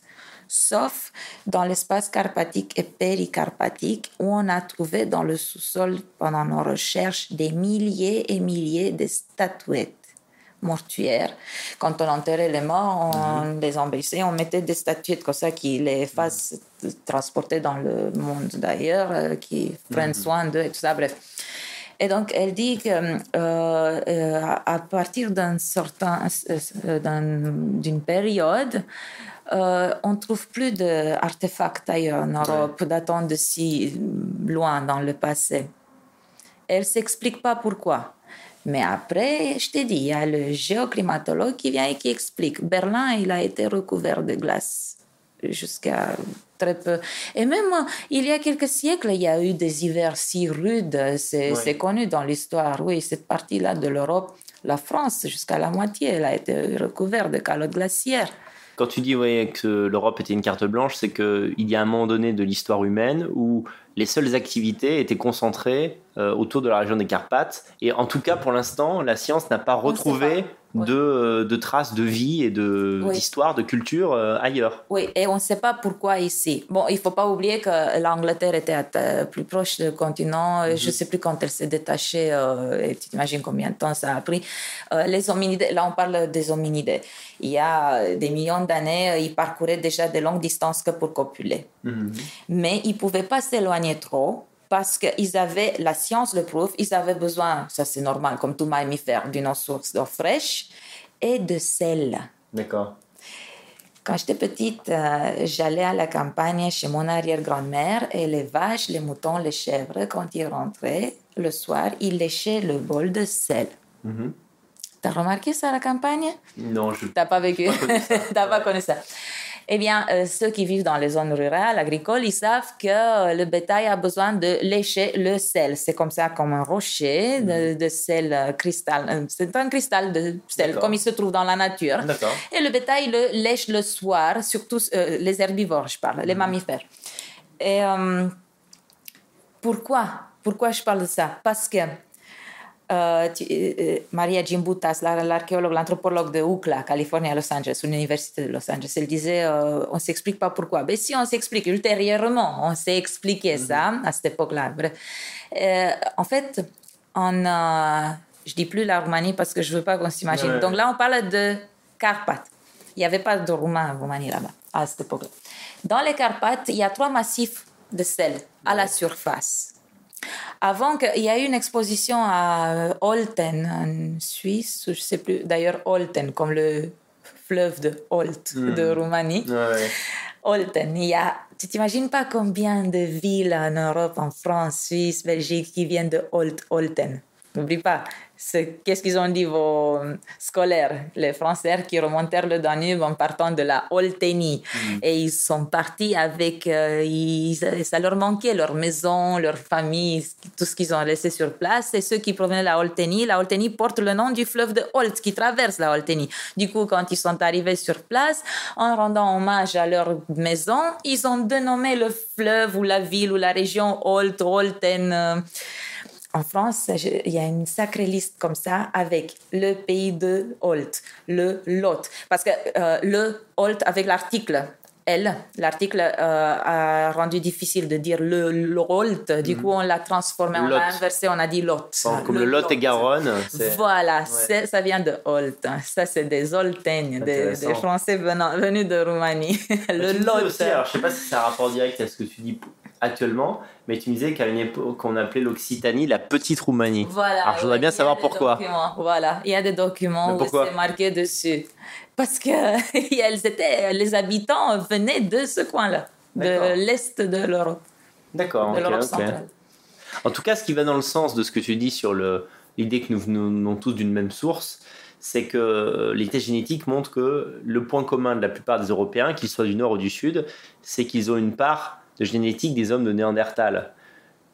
sauf dans l'espace carpatique et péricarpatique où on a trouvé dans le sous-sol pendant nos recherches des milliers et milliers de statuettes mortuaires. Quand on enterrait les morts, on mhm. les embêtait, on mettait des statuettes comme ça qui les fassent transporter dans le monde d'ailleurs, euh, qui prennent mhm. soin d'eux et tout ça, bref. Et donc, elle dit que euh, euh, à partir d'un certain, d'une période, euh, on ne trouve plus d'artefacts ailleurs en Europe datant de si loin dans le passé. Elle ne s'explique pas pourquoi. Mais après, je t'ai dit, il y a le géoclimatologue qui vient et qui explique. Berlin, il a été recouvert de glace jusqu'à très peu. Et même il y a quelques siècles, il y a eu des hivers si rudes. C'est connu dans l'histoire. Oui, cette partie-là de l'Europe, la France, jusqu'à la moitié, elle a été recouverte de calottes glaciaires. Quand tu dis que l'Europe était une carte blanche, c'est qu'il y a un moment donné de l'histoire humaine où les seules activités étaient concentrées euh, autour de la région des Carpates. Et en tout cas, pour l'instant, la science n'a pas retrouvé euh, de, traces de vie et d'histoire, de, culture euh, ailleurs. Oui, et on ne sait pas pourquoi ici. Bon, il ne faut pas oublier que l'Angleterre était plus proche du continent. Je ne mhm. sais plus quand elle s'est détachée. et tu t'imagines combien de temps ça a pris. les hominidés, là, on parle des hominidés. Il y a des millions d'années, ils parcouraient déjà de longues distances que pour copuler. Mhm. Mais ils ne pouvaient pas s'éloigner trop parce qu'ils avaient, la science le prouve, ils avaient besoin, ça c'est normal, comme tout mammifère, d'une source d'eau fraîche et de sel. D'accord. Quand j'étais petite, euh, j'allais à la campagne chez mon arrière-grand-mère et les vaches, les moutons, les chèvres, quand ils rentraient le soir, ils léchaient le bol de sel. Mm T'as remarqué ça à la campagne? Non, je. T'as pas vécu. T'as pas connu ça eh bien, euh, ceux qui vivent dans les zones rurales, agricoles, ils savent que le bétail a besoin de lécher le sel. C'est comme ça, comme un rocher de, mhm. sel euh, cristal. Euh, c'est un cristal de sel, comme il se trouve dans la nature. Et le bétail le lèche le soir, surtout les herbivores, je parle, les mhm. mammifères. Et pourquoi? Pourquoi je parle de ça? Parce que euh, euh, euh, Maria Gimbutas, l'archéologue, l'anthropologue de UCLA, Californie à Los Angeles, l'université de Los Angeles, elle disait on ne s'explique pas pourquoi. Mais si on s'explique ultérieurement, on s'est expliqué mhm. ça à cette époque-là. en fait, on, je dis plus la Roumanie parce que je veux pas qu'on s'imagine. Donc là, on parle de Carpates. Il n'y avait pas de Roumains en Roumanie là-bas à cette époque-là. Dans les Carpates, il y a trois massifs de sel à la surface. Avant qu'il y ait eu une exposition à Olten, en Suisse, je ne sais plus, d'ailleurs Olten, comme le fleuve de Holt hmm. de Roumanie. Olten, il y a, tu t'imagines pas combien de villes en Europe, en France, Suisse, Belgique, qui viennent de Holt, Olten? N'oublie pas, qu'est-ce qu'ils ont dit vos euh, scolaires, les Français qui remontèrent le Danube en partant de la Oltenie. Mm. Et ils sont partis avec, euh, ça leur manquait, leur maison, leur famille, tout ce qu'ils ont laissé sur place. Et ceux qui provenaient de la Oltenie, la Oltenie porte le nom du fleuve de Holt qui traverse la Oltenie. Du coup, quand ils sont arrivés sur place, en rendant hommage à leur maison, ils ont dénommé le fleuve ou la ville ou la région Holt, Olten. Euh, en France, il y a une sacrée liste comme ça avec le pays de Holt, le Lot. Parce que euh, le Holt avec l'article elle. L'article euh, a rendu difficile de dire le, Lot. Du mhm. coup, on l'a transformé, on l'a inversé, on a dit Lot. comme le, Lot, et Garonne. Voilà, ça vient de Holt. Ça, c'est des Olteignes, des, Français venant, venus de Roumanie. le Lot. Aussi, alors, je sais pas si c'est un rapport direct à ce que tu dis actuellement, mais tu me disais qu'à une époque, on appelait l'Occitanie la petite Roumanie. Voilà. Alors, je voudrais bien savoir pourquoi. Voilà, il y a des documents où c'est marqué dessus. Parce que elles étaient, les habitants venaient de ce coin-là, de l'Est de l'Europe. D'accord, de l'Europe centrale. En tout cas, ce qui va dans le sens de ce que tu dis sur l'idée que nous venons tous d'une même source, c'est que l'état génétique montre que le point commun de la plupart des Européens, qu'ils soient du nord ou du sud, c'est qu'ils ont une part de génétique des hommes de Néandertal.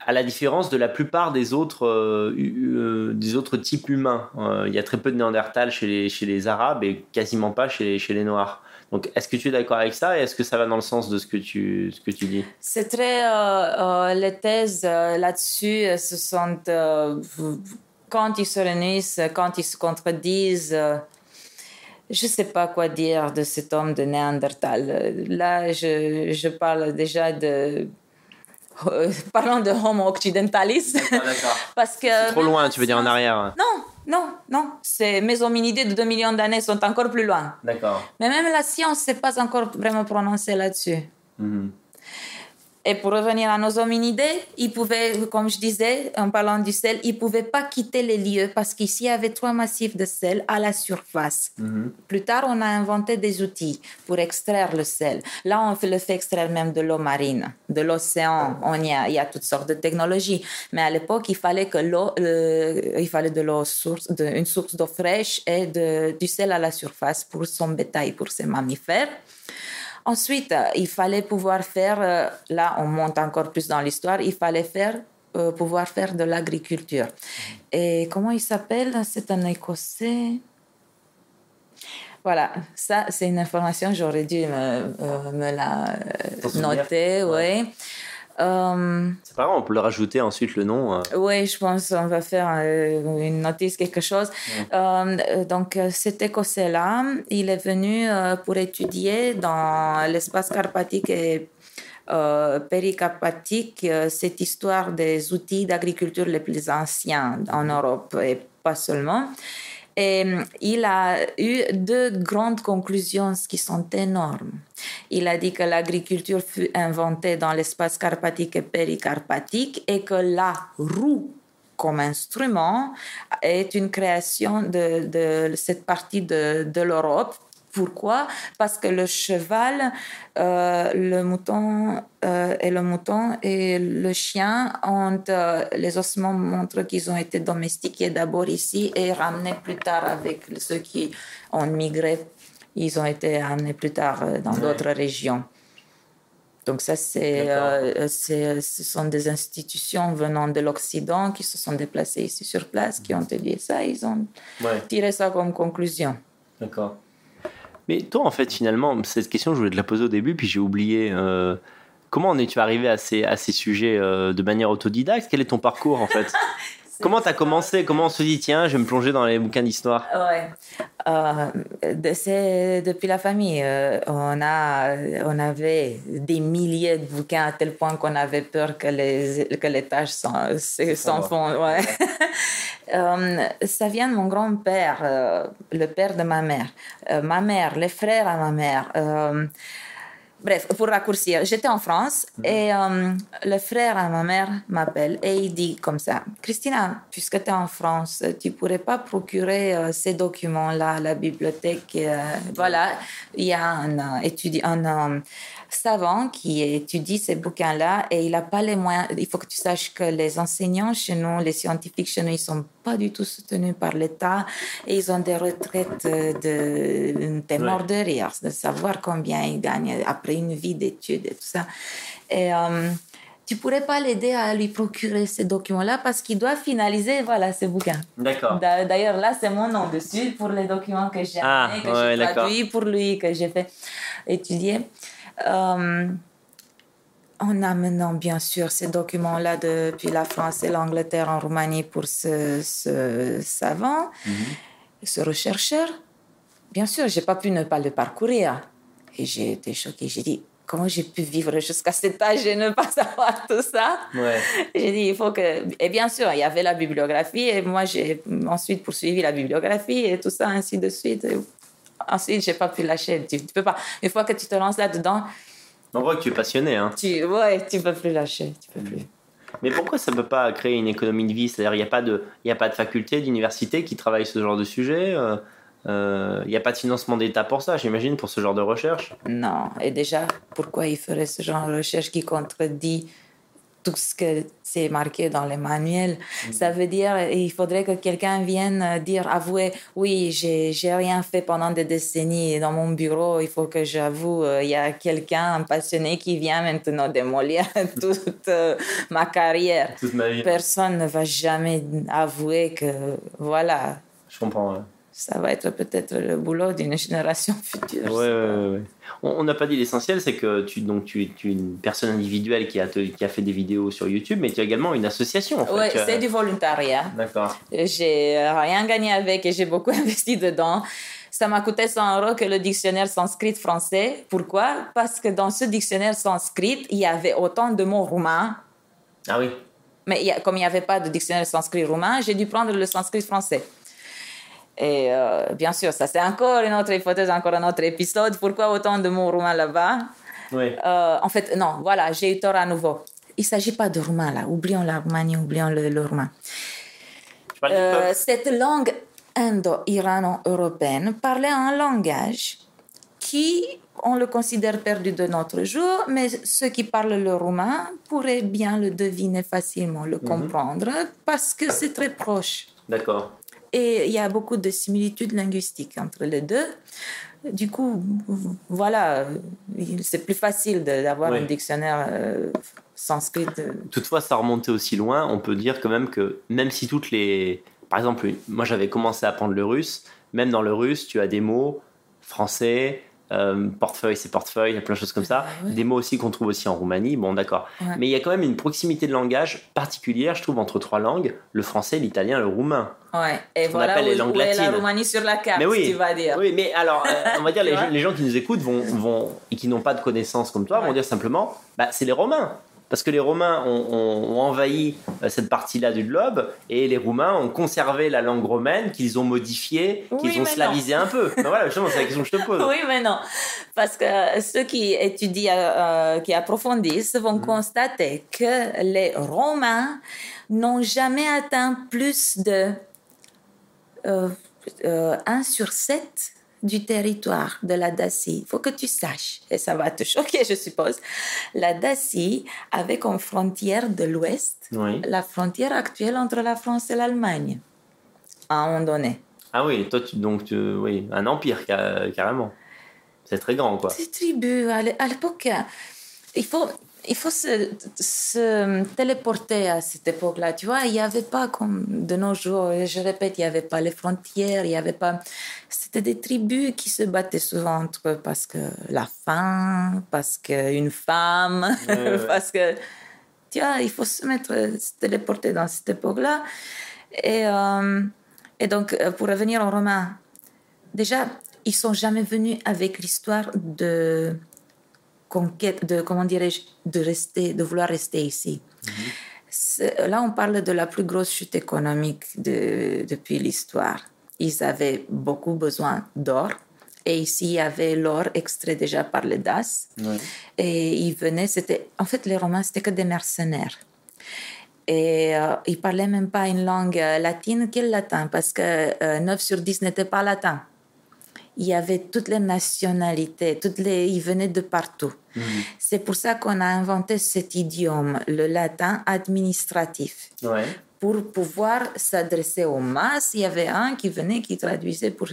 À la différence de la plupart des autres, euh, euh, des autres types humains. Euh, il y a très peu de Néandertal chez les, chez les Arabes et quasiment pas chez, chez les Noirs. Donc, est-ce que tu es d'accord avec ça et est-ce que ça va dans le sens de ce que tu, ce que tu dis? C'est très. les thèses là-dessus, ce sont. quand ils se réunissent, quand ils se contredisent je ne sais pas quoi dire de cet homme de Néandertal. Là, je, je parle déjà de... Euh, parlons de Homo occidentalis. parce que... C'est trop loin, tu veux dire en arrière Non, non, non. Ces hominidés de 2 millions d'années sont encore plus loin. D'accord. Mais même la science ne s'est pas encore vraiment prononcée là-dessus. Mhm. Et pour revenir à nos hominidés, ils pouvaient, comme je disais, en parlant du sel, ils ne pouvaient pas quitter les lieux parce qu'ici, il y avait trois massifs de sel à la surface. Mhm. Plus tard, on a inventé des outils pour extraire le sel. Là, on fait le fait extraire même de l'eau marine, de l'océan. On y a, il y a toutes sortes de technologies. Mais à l'époque, il fallait que l'eau, il fallait de l'eau source, de, une source d'eau fraîche et de, du sel à la surface pour son bétail, pour ses mammifères. Ensuite, euh, il fallait pouvoir faire, euh, là on monte encore plus dans l'histoire, il fallait faire, euh, pouvoir faire de l'agriculture. Et comment il s'appelle C'est un Écossais. Voilà, ça c'est une information, j'aurais dû me, me la noter, oui. Euh, c'est pas grave, on peut le rajouter ensuite le nom. Euh. Oui, je pense qu'on va faire euh, une notice, quelque chose. donc, cet Écossais-là, il est venu pour étudier dans l'espace carpatique et péricarpatique cette histoire des outils d'agriculture les plus anciens en Europe et pas seulement. Et euh, il a eu deux grandes conclusions qui sont énormes. Il a dit que l'agriculture fut inventée dans l'espace carpatique et péricarpatique et que la roue comme instrument est une création de, cette partie de l'Europe pourquoi? Parce que le cheval, euh, le mouton euh, et le mouton et le chien ont euh, les ossements montrent qu'ils ont été domestiqués d'abord ici et ramenés plus tard avec ceux qui ont migré. Ils ont été amenés plus tard dans d'autres régions. Donc ça, c'est, ce sont des institutions venant de l'Occident qui se sont déplacées ici sur place, qui ont dit ça, ils ont tiré ça comme conclusion. D'accord. Mais toi, en fait, finalement, cette question, je voulais te la poser au début, puis j'ai oublié. Euh, comment en es-tu arrivé à ces, sujets euh, de manière autodidacte? Quel est ton parcours, en fait? Comment tu as commencé? Comment on se dit, tiens, je vais me plonger dans les bouquins d'histoire? Ouais. Euh, c'est depuis la famille. on, a, on avait des milliers de bouquins à tel point qu'on avait peur que les, que les tâches s'en font. Ouais. Euh, ça vient de mon grand-père, euh, le père de ma mère, euh, ma mère, les frères à ma mère. Bref, pour raccourcir, j'étais en France mhm. et le frère à ma mère m'appelle et il dit comme ça, Christina, puisque tu es en France, tu pourrais pas procurer ces documents-là à la bibliothèque. voilà, il y a un étudiant, un savant qui étudie ces bouquins-là et il n'a pas les moyens. Il faut que tu saches que les enseignants chez nous, les scientifiques chez nous, ils sont pas du tout soutenus par l'État et ils ont des retraites de, t'es mort de rire, de savoir combien ils gagnent après une vie d'études et tout ça. Et euh, tu pourrais pas l'aider à lui procurer ces documents-là parce qu'il doit finaliser voilà ces bouquins. D'accord. D'ailleurs là c'est mon nom dessus pour les documents que j'ai ah, que j'ai traduits pour lui que j'ai fait étudier. Euh, en amenant bien sûr ces documents-là depuis la France et l'Angleterre en Roumanie pour ce, savant, mhm. ce rechercheur, bien sûr, j'ai pas pu ne pas le parcourir. Et j'ai été choquée. J'ai dit, comment j'ai pu vivre jusqu'à cet âge et ne pas savoir tout ça? Ouais. J'ai dit, il faut que... Et bien sûr, il y avait la bibliographie et moi, j'ai ensuite poursuivi la bibliographie et tout ça, ainsi de suite. Ensuite, j'ai pas pu lâcher. Tu, tu peux pas. Une fois que tu te lances là-dedans, On voit que tu es passionné. Hein. tu, ouais, tu peux plus lâcher. Tu peux plus. Mais pourquoi ça ne peut pas créer une économie de vie? C'est-à-dire, il n'y a, pas de- y a pas de faculté, d'université qui travaille ce genre de sujet euh, euh, Il n'y a pas de financement d'État pour ça, j'imagine, pour ce genre de recherche Non. Et déjà, pourquoi il ferait ce genre de recherche qui contredit tout ce que c'est marqué dans les manuels Ça veut dire il faudrait que quelqu'un vienne dire, avouer, oui, j'ai rien fait pendant des décennies dans mon bureau, il faut que j'avoue, euh, il y a quelqu'un, un passionné qui vient maintenant démolir toute euh, ma carrière. Toute ma vie. Personne ne va jamais avouer que, voilà, Je comprends. ouais. ça va être peut-être le boulot d'une génération future. je Ouais, sais On n'a pas dit l'essentiel, c'est que tu, donc, tu, tu es une personne individuelle qui a, te- qui a fait des vidéos sur YouTube, mais tu as également une association. En fait, as- c'est du volontariat. D'accord. J'ai rien gagné avec et j'ai beaucoup investi dedans. Ça m'a coûté 100 euros que le dictionnaire sanskrit-français. Pourquoi? Parce que dans ce dictionnaire sanskrit, il y avait autant de mots roumains. Ah oui. Mais il y a- comme il n'y avait pas de dictionnaire sanskrit-roumain, j'ai dû prendre le sanskrit-français. Et euh, bien sûr, ça c'est encore une autre hypothèse, encore un autre épisode. Pourquoi autant de mots roumains là-bas? Euh, En fait, non, voilà, j'ai eu tort à nouveau. Il ne s'agit pas de roumain là. Oublions la Roumanie, oublions le, le roumain. Euh, cette langue indo-irano-européenne parlait un langage qui, on le considère perdu de notre jour, mais ceux qui parlent le roumain pourraient bien le deviner facilement, le comprendre, parce que c'est très proche. D'accord. Et il y a beaucoup de similitudes linguistiques entre les deux. Du coup, voilà, c'est plus facile d'avoir Oui. un dictionnaire euh, sanskrit. euh, Toutefois, ça remontait aussi loin. On peut dire quand même que même si toutes les. Par exemple, moi j'avais commencé à apprendre le russe. Même dans le russe, tu as des mots français, euh, portefeuille, c'est portefeuille, il y a plein de choses comme ça. Ouais. Des mots aussi qu'on trouve aussi en Roumanie. Bon, d'accord. Ouais. Mais il y a quand même une proximité de langage particulière, je trouve, entre trois langues le français, l'italien, le roumain. Ouais, et qu'on voilà appelle où, les langues est la latines. Roumanie sur la carte, Mais oui. tu vas dire. Oui, mais alors, euh, on va dire, les, gens, les gens qui nous écoutent vont, vont, et qui n'ont pas de connaissances comme toi vont dire simplement bah, c'est les Romains. Parce que les Romains ont, ont- ont envahi euh, cette partie-là du globe et les Roumains ont conservé la langue romaine qu'ils ont modifiée, Oui, qu'ils ont mais slavisé un peu. Ben voilà, justement, c'est la question que je te pose. Oui, mais non. Parce que ceux qui étudient, euh, qui approfondissent, vont constater que les Romains n'ont jamais atteint plus de euh, euh, 1 sur 7 du territoire de la Dacie. Il faut que tu saches, et ça va te choquer, je suppose. La Dacie avait comme frontière de l'Ouest Oui. la frontière actuelle entre la France et l'Allemagne, à un moment donné. Ah oui, toi, tu, donc, tu- oui, un empire, ca- carrément. C'est très grand, quoi. Ces tribus, à l'é- à l'époque, il faut, il faut se, se téléporter à cette époque-là. Tu vois, il n'y avait pas comme de nos jours, je répète, il n'y avait pas les frontières, il n'y avait pas. C'était des tribus qui se battaient souvent entre eux parce que la faim, parce qu'une femme, Ouais, ouais. parce que. Tu vois, il faut se mettre, se téléporter dans cette époque-là. Et, euh, et donc, euh, pour revenir aux Romains, déjà, ils sont jamais venus avec l'histoire de conquête, de comment dirais-je, de rester, de vouloir rester ici. C'est- Là, on parle de la plus grosse chute économique de- depuis l'histoire. Ils avaient beaucoup besoin d'or. Et ici, il y avait l'or extrait déjà par les Das. Ouais. Et ils venaient, c'était, en fait, les Romains, c'était que des mercenaires. Et euh, ils parlaient même pas une langue euh, latine. Quel latin Parce que euh, 9 sur 10 n'étaient pas latins. Il y avait toutes les nationalités, toutes les, ils venaient de partout. C'est pour ça qu'on a inventé cet idiome, le latin administratif. Ouais. Pour pouvoir s'adresser aux masses, il y avait un qui venait, qui traduisait pour...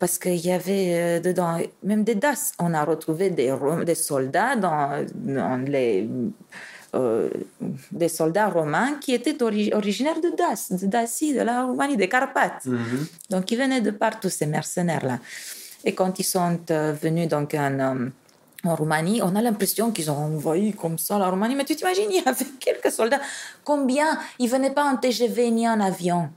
Parce qu'il y avait euh, dedans même des DAS. On a retrouvé des, des soldats dans, dans les... euh, des soldats romains qui étaient ori- originaires de Das, de Dacie, de la Roumanie, des Carpates. Mhm. Donc, ils venaient de partout, ces mercenaires-là. Et quand ils sont euh, venus donc, en, en Roumanie, on a l'impression qu'ils ont envahi comme ça la Roumanie. Mais tu t'imagines, il y avait quelques soldats. Combien Ils venaient pas en TGV ni en avion.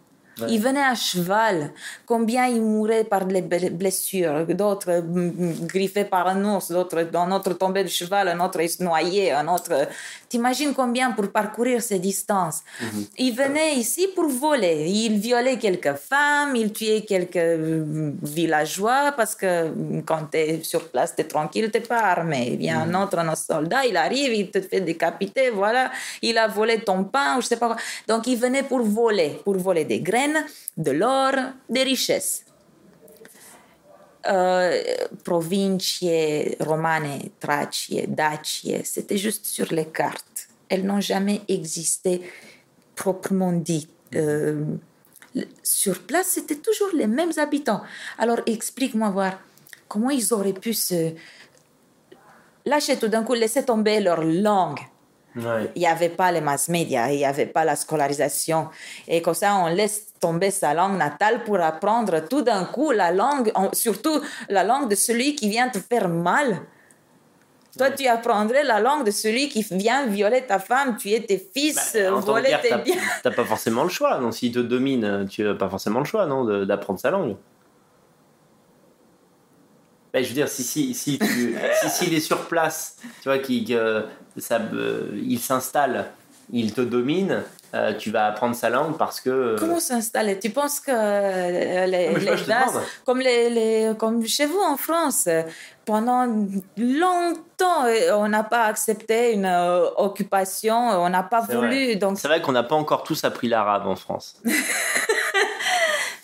Ils venaient à cheval. Combien ils mouraient par des blessures. D'autres mm, griffés par un ours, d'autres, un autre tombé de cheval, un autre noyé, un autre. T'imagines combien pour parcourir ces distances? Mhm. Ils venaient ici pour voler. Ils violaient quelques femmes, ils tuaient quelques mm, villageois parce que mm, quand tu es sur place, tu es tranquille, tu pas armé. Il vient un autre un soldat, il arrive, il te fait décapiter, voilà. Il a volé ton pain, ou je sais pas quoi. Donc ils venaient pour voler, pour voler des graines de l'or, des richesses. Euh, provincie romane, Tracie, Dacie, c'était juste sur les cartes. Elles n'ont jamais existé proprement dit. Euh, sur place, c'était toujours les mêmes habitants. Alors explique-moi voir comment ils auraient pu se lâcher tout d'un coup, laisser tomber leur langue? Il n'y avait pas les mass médias, il n'y avait pas la scolarisation. Et comme ça, on laisse tomber sa langue natale pour apprendre tout d'un coup la langue, surtout la langue de celui qui vient te faire mal. Toi, tu apprendrais la langue de celui qui vient violer ta femme, tuer tes fils, bah, voler tes biens. Tu n'as pas forcément le choix. Non S'il te domine, tu n'as pas forcément le choix non, d'apprendre sa langue. Ben, je veux dire, si, si, si, tu, si s'il est sur place, tu vois, qu'il ça, euh, il s'installe, il te domine, euh, tu vas apprendre sa langue parce que. Euh, Comment s'installer Tu penses que les, comme, les, les, comme chez vous en France, pendant longtemps, on n'a pas accepté une occupation, on n'a pas voulu. Donc... C'est vrai qu'on n'a pas encore tous appris l'arabe en France.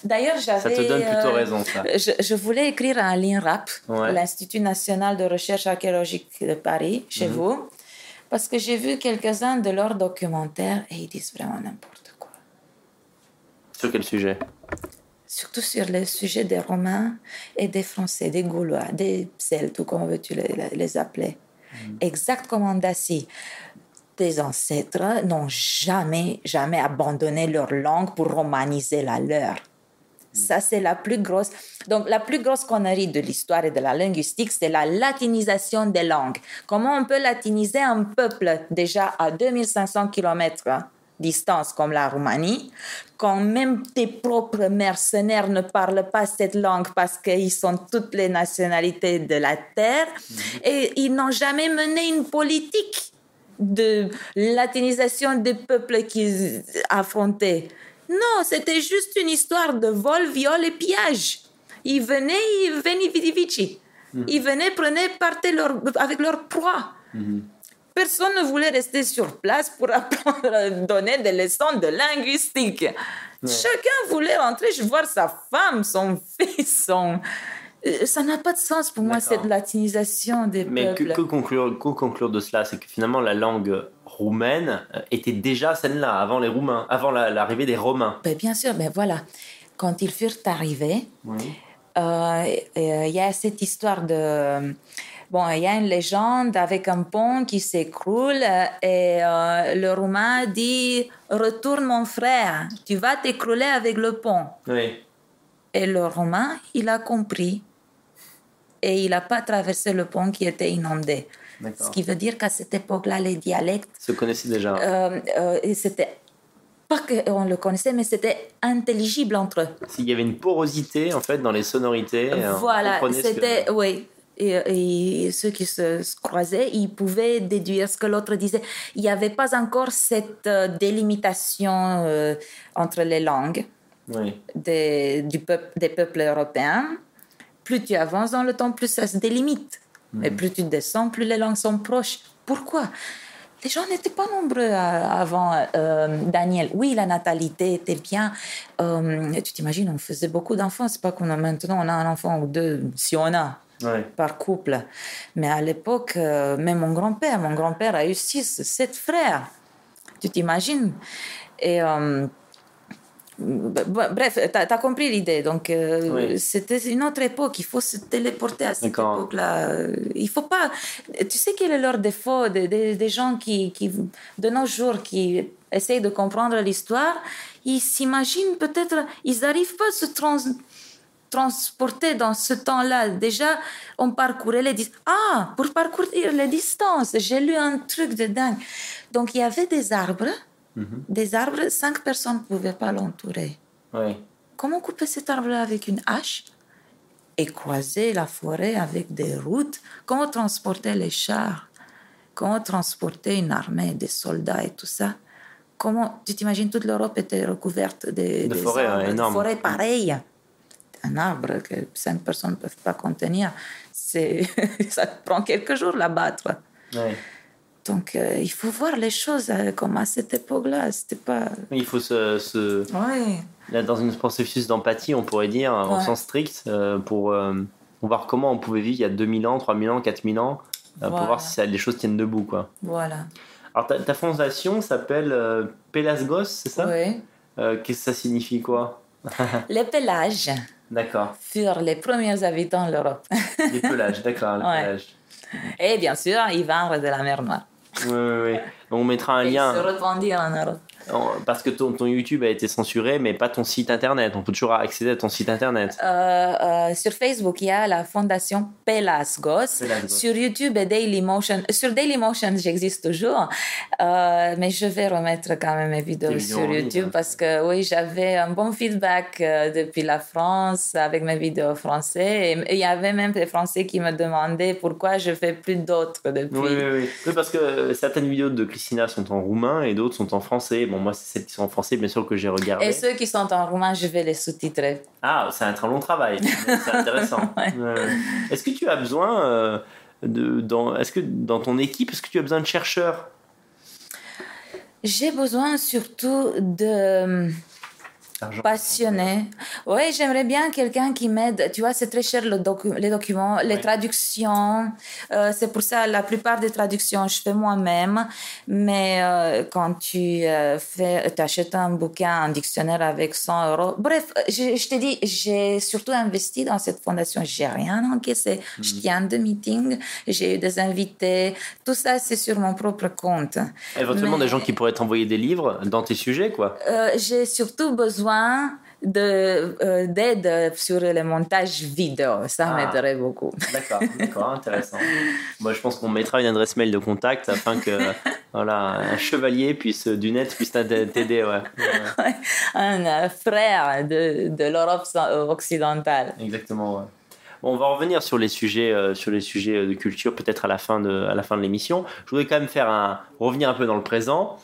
D'ailleurs, j'avais. Ça te donne plutôt raison, ça. Je, voulais écrire un l'INRAP, l'Institut national de recherche archéologique de Paris, chez mhm. vous, parce que j'ai vu quelques-uns de leurs documentaires et ils disent vraiment n'importe quoi. Sur quel sujet? Surtout sur le sujet des Romains et des Français, des Gaulois, des Celtes, ou comment veux-tu les, les, appeler? Mhm. Exact comme en Tes ancêtres n'ont jamais, jamais abandonné leur langue pour romaniser la leur. Ça, c'est la plus grosse. Donc, la plus grosse connerie de l'histoire et de la linguistique, c'est la latinisation des langues. Comment on peut latiniser un peuple déjà à 2500 km distance comme la Roumanie, quand même tes propres mercenaires ne parlent pas cette langue parce qu'ils sont toutes les nationalités de la terre mhm. et ils n'ont jamais mené une politique de latinisation des peuples qu'ils affrontaient. Non, c'était juste une histoire de vol, viol et pillage. Ils venaient, ils venaient vici. Mhm. Ils venaient, prenaient, partaient leur, avec leur proie. Mhm. Personne ne voulait rester sur place pour apprendre, donner des leçons de linguistique. Chacun voulait rentrer voir sa femme, son fils, son... Euh, ça n'a pas de sens pour moi, cette latinisation des Mais peuples. Mais que, conclure, que conclure de cela C'est que finalement, la langue roumaine euh, était déjà celle-là, avant les Roumains, avant l'arrivée des Romains. Ben, bien sûr, mais ben voilà. Quand ils furent arrivés, euh, il y a cette histoire de... Bon, il y a une légende avec un pont qui s'écroule et le Roumain dit Retourne mon frère, tu vas t'écrouler avec le pont. Oui. Et le Roumain, il a compris et il n'a pas traversé le pont qui était inondé. Ce qui veut dire qu'à cette époque-là, les dialectes se connaissaient déjà. Euh, euh, et c'était pas qu'on le connaissait, mais c'était intelligible entre eux. S'il y avait une porosité en fait dans les sonorités. Euh, voilà, c'était oui. Et, ceux qui se, croisaient, ils pouvaient déduire ce que l'autre disait. Il n'y avait pas encore cette délimitation entre les langues des, du peuple, des peuples européens plus tu avances dans le temps, plus ça se délimite. Et plus tu descends, plus les langues sont proches. Pourquoi? Les gens n'étaient pas nombreux avant euh, Daniel. Oui, la natalité était bien. Euh, tu t'imagines, on faisait beaucoup d'enfants. C'est pas qu'on a maintenant on a un enfant ou deux, si on a. par couple. Mais à l'époque, euh, même mon grand-père, mon grand-père a eu six, sept frères. Tu t'imagines? Et Bref, tu as, compris l'idée. Donc, euh, c'était une autre époque. Il faut se téléporter à cette époque-là. Il faut pas. Tu sais quel est leur défaut des, gens qui, qui, de nos jours, qui essayent de comprendre l'histoire Ils s'imaginent peut-être, ils n'arrivent pas à se transporter dans ce temps-là. Déjà, on parcourait les distances. Ah, pour parcourir les distances, j'ai lu un truc de dingue. Donc, il y avait des arbres Mhm. Des arbres, cinq personnes ne pouvaient pas l'entourer. Oui. Comment couper cet arbre-là avec une hache et croiser la forêt avec des routes Comment transporter les chars Comment transporter une armée, des soldats et tout ça Comment tu t'imagines toute l'Europe était recouverte de, De des forêts, arbres, ouais, de énormes. forêts pareilles. Un arbre que cinq personnes ne peuvent pas contenir, c'est ça prend quelques jours l'abattre. Ouais. Donc euh, il faut voir les choses euh, comme à cette époque-là. C'était pas. Il faut se, se- Ouais. Là, dans un processus d'empathie, on pourrait dire, en sens strict, euh, pour voir comment on pouvait vivre il y a 2000 ans, 3000 ans, 4000 ans, pour voir si ça, les choses tiennent debout. Quoi. Voilà. Alors, ta, ta fondation s'appelle Pelasgos, c'est ça? Oui. Qu'est-ce que ça signifie quoi? Les pélages D'accord. furent les premiers habitants de l'Europe. Les pelages, d'accord. les Ouais. pelages. Et bien sûr, ils vinrent de la mer Noire. Oui, oui, oui. On mettra un Et lien. se répandirent en Europe. Parce que ton, ton YouTube a été censuré, mais pas ton site internet. On peut toujours accéder à ton site internet. Euh, euh, sur Facebook, il y a la fondation Pelasgos. Pelasgos. Sur YouTube et Dailymotion. Sur Dailymotion, j'existe toujours. Euh, mais je vais remettre quand même mes vidéos sur YouTube hein. parce que oui, j'avais un bon feedback euh, depuis la France avec mes vidéos français. Et il y avait même des Français qui me demandaient pourquoi je fais plus d'autres depuis. Oui, oui, oui. Oui, parce que euh, certaines vidéos de Christina sont en roumain et d'autres sont en français. Bon, moi, c'est celles qui sont en français, bien sûr, que j'ai regardées. Et ceux qui sont en roumain, je vais les sous-titrer. Ah, c'est un très long travail. c'est intéressant. Ouais. Ouais. Est-ce que tu as besoin euh, de dans est-ce que dans ton équipe est-ce que tu as besoin de chercheurs? J'ai besoin surtout de Argent. passionnés. Oui, j'aimerais bien quelqu'un qui m'aide. Tu vois, c'est très cher le docu- les documents, les Ouais. traductions. Euh, c'est pour ça la plupart des traductions, je fais moi-même. Mais euh, quand tu euh, fais, achètes un bouquin, un dictionnaire avec 100 euros. Bref, je, je te dis, j'ai surtout investi dans cette fondation. J'ai rien encaissé. Je tiens deux meetings, j'ai eu des invités. Tout ça, c'est sur mon propre compte. Éventuellement Mais- des gens qui pourraient t'envoyer des livres dans tes sujets quoi. Euh, j'ai surtout besoin de, euh, d'aide sur le montage vidéo. Ça Ah. m'aiderait beaucoup. D'accord, d'accord, intéressant. Moi, je pense qu'on mettra une adresse mail de contact afin que voilà un chevalier puisse du net puisse t'aider. Ouais. Ouais, Un euh, frère de, de l'Europe so- occidentale. exactement. ouais. Bon, on va revenir sur les sujets, euh, sur les sujets de culture peut-être à la fin de, à la fin de l'émission. Je voudrais quand même faire un revenir un peu dans le présent.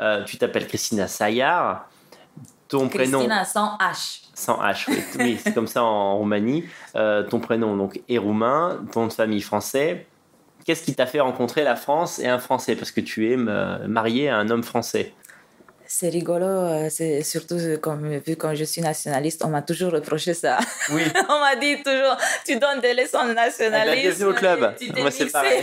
Euh, tu t'appelles Christina Sayar. Ton prénom Christina sans H. sans H, oui, oui c'est comme ça en Roumanie. Euh, ton prénom donc est roumain, ton nom de famille français. Qu'est-ce qui t'a fait rencontrer la France et un Français? Parce que tu es marié à un homme français. C'est rigolo, euh, c'est surtout euh, comme, vu quand je suis nationaliste, on m'a toujours reproché ça. Oui. on m'a dit toujours, tu donnes des leçons de nationalisme. bienvenue au club. et tu t'es Moi, c'est pareil.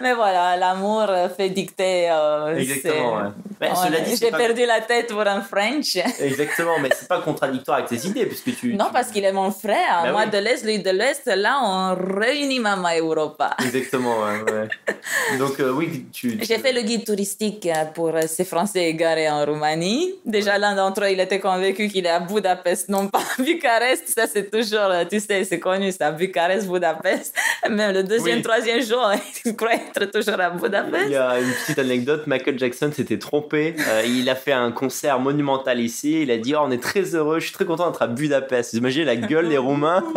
Mais voilà, l'amour fait dicter. euh, Exactement. Cela dit, c'est J'ai pas- perdu la tête pour un French. Exactement, mais c'est pas contradictoire avec tes idées puisque tu. Non, tu- parce qu'il est mon frère. Bah Moi oui. de l'Est, lui de l'Est. Là, on réunit Mama Europa. Exactement, ouais, ouais. Donc euh, oui, tu. tu- J'ai fait le guide touristique pour euh, ces Français égarés en Roumanie. Déjà, l'un d'entre eux, il était convaincu qu'il est à Budapest, non pas à Bucarest. Ça, c'est toujours, euh, tu sais, c'est connu, c'est à Bucarest, Budapest. Même le deuxième, Oui. troisième jour, il croit être toujours à Il Budapest. y a une petite anecdote, Michael Jackson s'était trompé. Euh, il a fait un concert monumental ici. Il a dit oh, On est très heureux, je suis très content d'être à Budapest. Vous imaginez la gueule des Roumains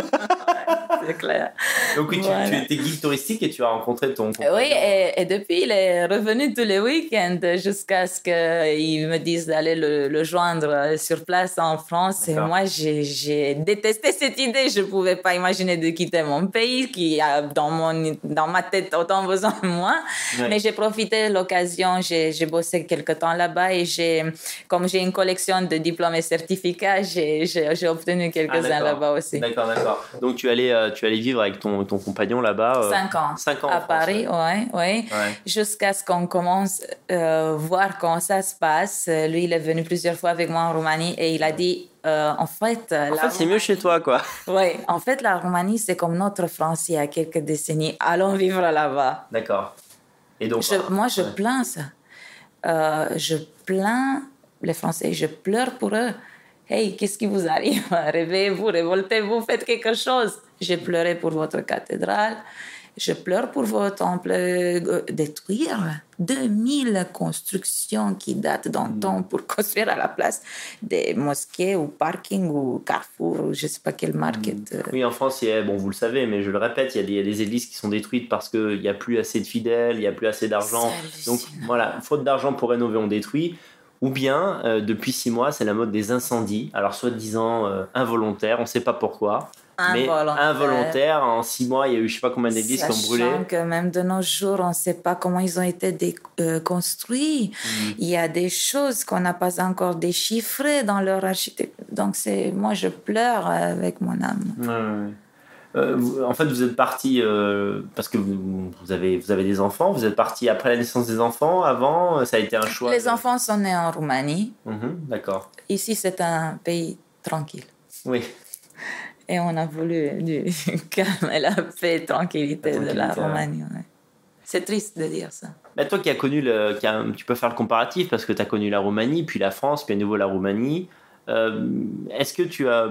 C'est clair. Donc, oui, tu, Voilà. tu étais guide touristique et tu as rencontré ton. Oui, et, et depuis, il est revenu tous les week-ends jusqu'à ce qu'ils me disent d'aller le, le joindre sur place en France. Et moi, j'ai détesté cette idée. Je ne pouvais pas imaginer de quitter mon pays qui a dans, mon, dans ma tête autant besoin de moi. Ouais. Mais j'ai profité de l'occasion. J'ai bossé quelque temps là-bas et j'ai, comme j'ai une collection de diplômes et certificats, j'ai obtenu Ah, quelques-uns là-bas aussi. D'accord, d'accord. Donc, tu allais, euh, tu allais vivre avec ton, ton compagnon là-bas. euh, Cinq ans. Cinq ans À Paris, ouais, ouais. Ouais. Jusqu'à ce qu'on commence euh, voir comment ça se passe. Lui, il est venu plusieurs fois avec moi en Roumanie et il a dit, euh, en fait, En fait, c'est mieux chez toi, quoi. Oui, en fait, la Roumanie, c'est comme notre France il y a quelques décennies. Allons vivre là-bas. D'accord. Et donc. Je- moi, je ouais. plains ça. Euh, je plains les Français, je pleure pour eux. Hey, qu'est-ce qui vous arrive? Réveillez-vous, révoltez-vous, faites quelque chose. J'ai pleuré pour votre cathédrale. Je pleure pour vos temples euh, détruire 2000 constructions qui datent d'un Mm. temps pour construire à la place des mosquées ou parking ou carrefour ou je sais pas quelle market. euh. Oui, en France, il y a- bon, vous le savez, mais je le répète, il y a des, il y a des églises qui sont détruites parce qu'il n'y a plus assez de fidèles, il n'y a plus assez d'argent. Donc voilà, faute d'argent pour rénover, on détruit. Ou bien, euh, depuis six mois, c'est la mode des incendies. Alors, soi-disant euh, involontaires, on ne sait pas pourquoi. Mais Involontaire. en six mois, il y a eu je sais pas combien d'églises qui ont brûlé. Sachant que même de nos jours, on ne sait pas comment ils ont été euh, construits. Mm. Il y a des choses qu'on n'a pas encore déchiffrées dans leur architecture. Donc, c'est moi, je pleure avec mon âme. Ouais, ouais. Euh, vous- en fait, vous êtes parti euh, parce que vous, vous avez, vous avez des enfants. Vous êtes parti après la naissance des enfants, avant Ça a été un choix Les de- enfants sont nés en Roumanie. Mhm, D'accord. Ici, c'est un pays tranquille. Oui. Et on a voulu du calme et la paix, tranquillité, La de la tranquillité. Roumanie. ouais. C'est triste de dire ça. Bah, toi qui as connu le, qui a- tu peux faire le comparatif parce que tu as connu la Roumanie, puis la France, puis à nouveau la Roumanie. Euh, Est-ce que tu as,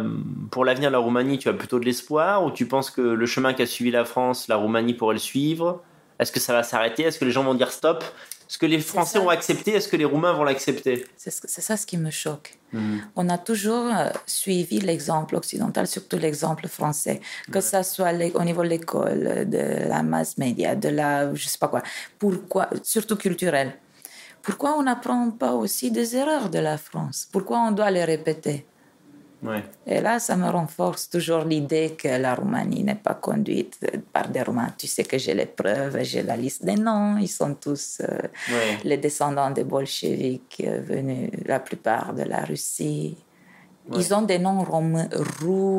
pour l'avenir de la Roumanie, tu as plutôt de l'espoir ou tu penses que le chemin qu'a suivi la France, la Roumanie pourrait le suivre? Est-ce que ça va s'arrêter? Est-ce que les gens vont dire stop? Est-ce que les Français ça. vont accepter Est-ce que les Roumains vont l'accepter C'est ce- ça ce qui me choque. On a toujours euh, suivi l'exemple occidental, surtout l'exemple français, que ça soit au niveau de l'école, de la mass média, de la, je sais pas quoi. Pourquoi, surtout culturel. Pourquoi on n'apprend pas aussi des erreurs de la France? Pourquoi on doit les répéter? Ouais. Et là, ça me renforce toujours l'idée que la Roumanie n'est pas conduite par des Roumains. Tu sais que j'ai les preuves, j'ai la liste des noms. Ils sont tous euh, Ouais. les descendants des bolcheviks euh, venus, la plupart de la Russie. Ils ont des noms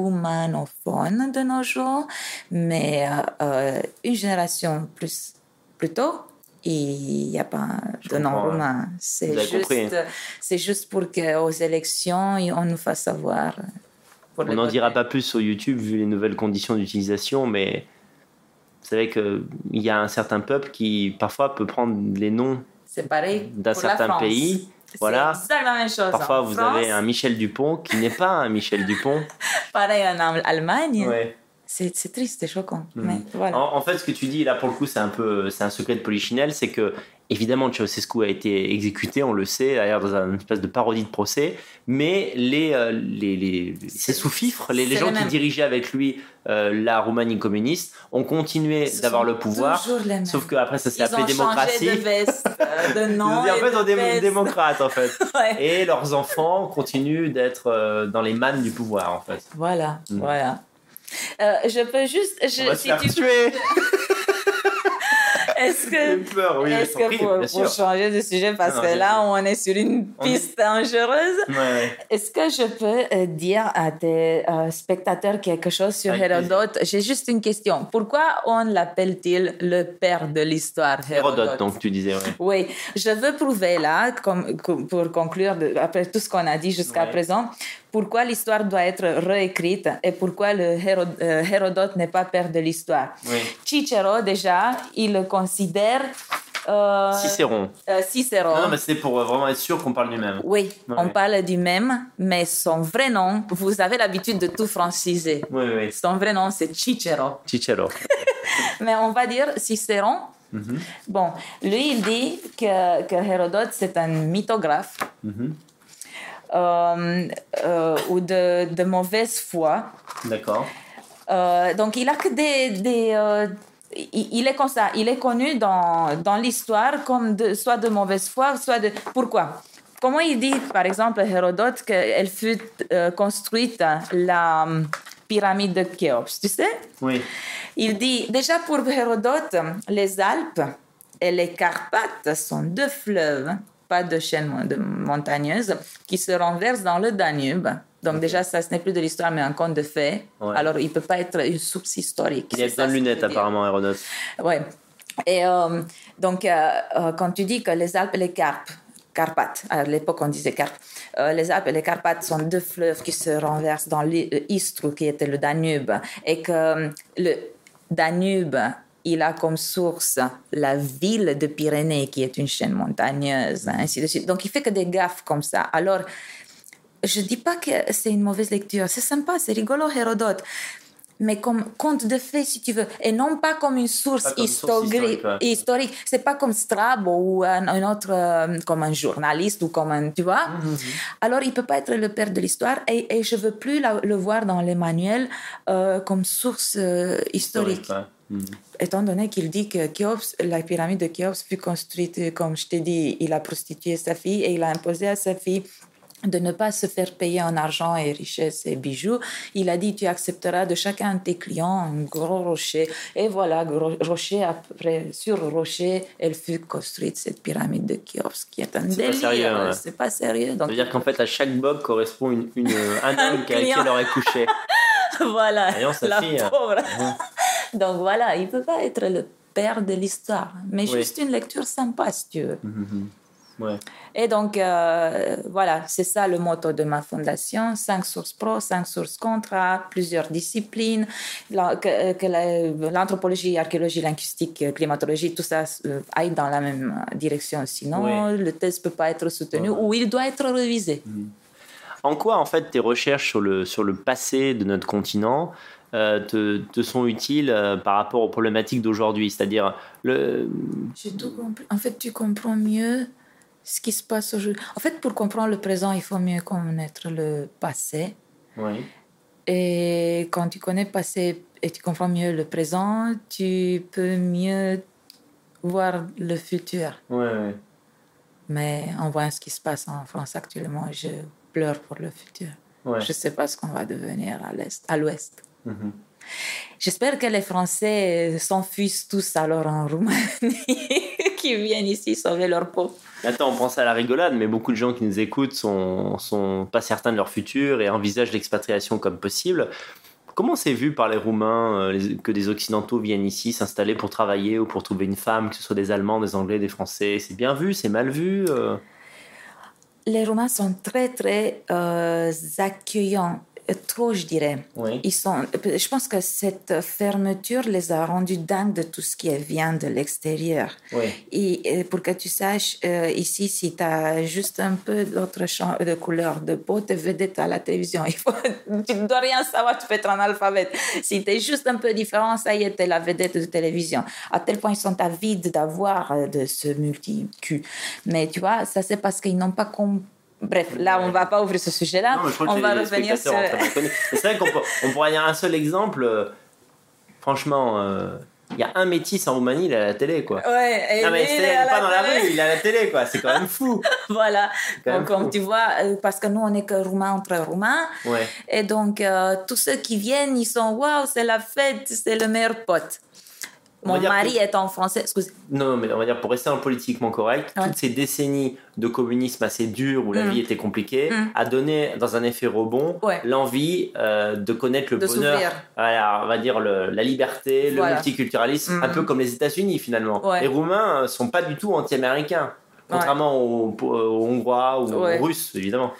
roumanophones de nos jours, mais euh, euh, une génération plus, plus tôt, il n'y a pas de nom ouais. roumain. C'est juste, c'est juste pour qu'aux élections, on nous fasse savoir. On n'en dira pas plus sur YouTube vu les nouvelles conditions d'utilisation, mais vous savez qu'il y a un certain peuple qui parfois peut prendre les noms C'est d'un certain pays. C'est Voilà. exactement la même chose. Parfois, en vous France, avez un Michel Dupont qui n'est pas un Michel Dupont. Pareil en Al- Allemagne. Ouais. C'est triste, c'est choquant. Mhm. Mais voilà. En, en fait, ce que tu dis là, pour le coup, c'est un peu, c'est un secret de Polichinelle, c'est que évidemment, Ceausescu a été exécuté, on le sait, d'ailleurs dans une espèce de parodie de procès, mais les, euh, les, les, ses sous-fifres, les, les gens qui dirigeaient avec lui euh, la Roumanie communiste, ont continué d'avoir le pouvoir. toujours les mêmes. Sauf qu'après, ça s'est Ils appelé ont démocratie. changé de veste, euh, de Ils nom. ont en fait, on est démocrates, en fait. Ouais. Et leurs enfants continuent d'être euh, dans les mannes du pouvoir, en fait. Voilà, Mhm. voilà. Euh, je peux juste. Je, On va se si faire tu- tuer Est-ce que. peur, oui, Est-ce que pour, bien pour sûr. changer de sujet, parce Non, que là, on est sur une est- piste dangereuse, Ouais, ouais. est-ce que je peux euh, dire à tes euh, spectateurs quelque chose sur Avec. Hérodote? J'ai juste une question. Pourquoi on l'appelle-t-il le père de l'histoire Hérodote, donc, tu disais, ouais. Oui, je veux prouver là, comme, pour conclure, après tout ce qu'on a dit jusqu'à Ouais. présent, pourquoi l'histoire doit être réécrite et pourquoi le euh, Hérodote n'est pas père de l'histoire? Oui. Cicero, déjà, il le considère... euh, Cicéron. euh, Cicero. Non, non, mais c'est pour euh, vraiment être sûr qu'on parle du même. Oui, Ouais. on parle du même, mais son vrai nom, vous avez l'habitude de tout franciser. Oui, oui. Son vrai nom, c'est Cicero. Cicero. Mais on va dire Cicéron. Mhm. Bon, lui, il dit que, que Hérodote, c'est un mythographe euh, ou de, de mauvaise foi. D'accord. Euh, donc, il a que des... des euh, il, il est comme ça, il est connu dans, dans l'histoire comme de, soit de mauvaise foi, soit de... Pourquoi? Comment il dit, par exemple, Hérodote, qu'elle fut euh, construite, la euh, pyramide de Khéops, tu sais? Oui. Il dit, déjà pour Hérodote, les Alpes et les Carpates sont deux fleuves, pas de chaînes mon- de montagneuses, qui se renversent dans le Danube. Donc déjà, ça, ce n'est plus de l'histoire, mais un conte de fées. Ouais. Alors, il ne peut pas être une source historique. Il de ce que lunettes, apparemment, Hérodote. Ouais. Et euh, donc, euh, euh, quand tu dis que les Alpes et les Carpes, Carpates, à l'époque on disait Carpes, les Alpes et les Carpates sont deux fleuves qui se renversent dans l'Istru, qui était le Danube, et que le Danube, il a comme source la ville de Pyrénées, qui est une chaîne montagneuse, ainsi de suite. Donc, il fait que des gaffes comme ça. Alors, je dis pas que c'est une mauvaise lecture, c'est sympa, c'est rigolo, Hérodote. mais comme conte de fait, si tu veux, et non pas comme une source, historique. historique. C'est pas comme Strabo ou un, autre, euh, comme un journaliste ou comme un, tu vois. Mhm, mhm. Alors, il peut pas être le père de l'histoire et, et je veux plus le voir dans les manuels euh, comme source euh, historique. Mhm. Étant donné qu'il dit que Khéops, la pyramide de Khéops fut construite, comme je t'ai dit, il a prostitué sa fille et il a imposé à sa fille de ne pas se faire payer en argent et richesses et bijoux. Il a dit, tu accepteras de chacun de tes clients un gros rocher. Et voilà, rocher après, sur rocher, elle fut construite, cette pyramide de Khéops, qui est un délire. C'est pas sérieux. Donc, Ça veut dire qu'en fait, à chaque bob correspond une, une un homme qui elle aurait couché. voilà, la pauvre. Donc voilà, il peut pas être le père de l'histoire, mais juste une lecture sympa, si tu veux. Mhm, mhm. Et donc, euh, voilà, c'est ça le motto de ma fondation. Cinq sources pro, cinq sources contra, plusieurs disciplines, que, l'anthropologie, l'archéologie, linguistique, climatologie, tout ça euh, aille dans la même direction. Sinon, le test ne peut pas être soutenu ou il doit être révisé. Mhm. En quoi, en fait, tes recherches sur le, sur le passé de notre continent te, te, sont utiles par rapport aux problématiques d'aujourd'hui C'est-à-dire, le... En fait, tu comprends mieux ce qui se passe aujourd'hui. En fait, pour comprendre le présent, il faut mieux connaître le passé. Oui. Et quand tu connais le passé et tu comprends mieux le présent, tu peux mieux voir le futur. Oui, oui. Mais en voyant ce qui se passe en France actuellement, je pleure pour le futur. Ouais. Je ne sais pas ce qu'on va devenir à l'est, à l'ouest. Mhm. J'espère que les Français s'enfuient tous alors en Roumanie, qui viennent ici sauver leur peau. Attends, on pense à la rigolade, mais beaucoup de gens qui nous écoutent sont, sont pas certains de leur futur et envisagent l'expatriation comme possible. Comment c'est vu par les Roumains euh, que des Occidentaux viennent ici s'installer pour travailler ou pour trouver une femme, que ce soit des Allemands, des Anglais, des Français? C'est bien vu C'est mal vu euh? Les Roumains sont très très euh, accueillants trop, je dirais. Ils sont, je pense que cette fermeture les a rendus dingues de tout ce qui vient de l'extérieur. Et, pour que tu saches, euh, ici, si tu as juste un peu d'autre de couleur de peau, tu es vedette à la télévision. Il faut, tu ne dois rien savoir, tu peux être un alphabet. Si tu es juste un peu différent, ça y est, tu es la vedette de télévision. À tel point, ils sont avides d'avoir euh, de ce multi-Q. Mais tu vois, ça c'est parce qu'ils n'ont pas compris Bref, là, on ne va pas ouvrir ce sujet-là. On va revenir sur. C'est vrai qu'on on pourrait dire un seul exemple. Euh, franchement, euh, il y a un métis en Roumanie, il est à la télé, quoi. Ouais, non, mais c'est pas dans la rue, il est à la télé, quoi. C'est quand même fou. voilà. donc, comme tu vois, euh, parce que nous, on n'est que roumains entre roumains. Ouais. Et donc, tous ceux qui viennent, ils sont waouh, c'est la fête, c'est le meilleur pote. Mon mari est en français. Excusez. Non, mais on va dire pour rester en politiquement correct, toutes ces décennies de communisme assez dur où la mm. vie était compliquée mm. a donné dans un effet rebond l'envie euh, de connaître le bonheur. Voilà, on va dire la liberté, le multiculturalisme, un mm. peu comme les États-Unis finalement. Les Roumains euh, sont pas du tout anti-américains, contrairement aux, Hongrois ou aux Russes évidemment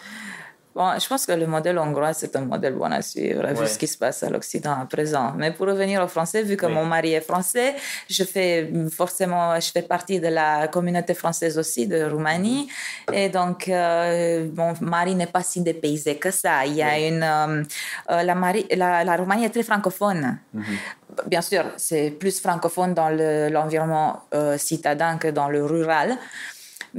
je pense que le modèle hongrois, c'est un modèle bon à suivre, vu ce qui se passe à l'Occident à présent. Mais pour revenir au français, vu que mon mari est français, je fais forcément, je fais partie de la communauté française aussi de Roumanie. Et donc, euh, mon mari n'est pas si dépaysé que ça. Il y a une. Euh, euh, la, Roumanie est très francophone. Mhm. Bien sûr, c'est plus francophone dans l'environnement citadin que dans le rural.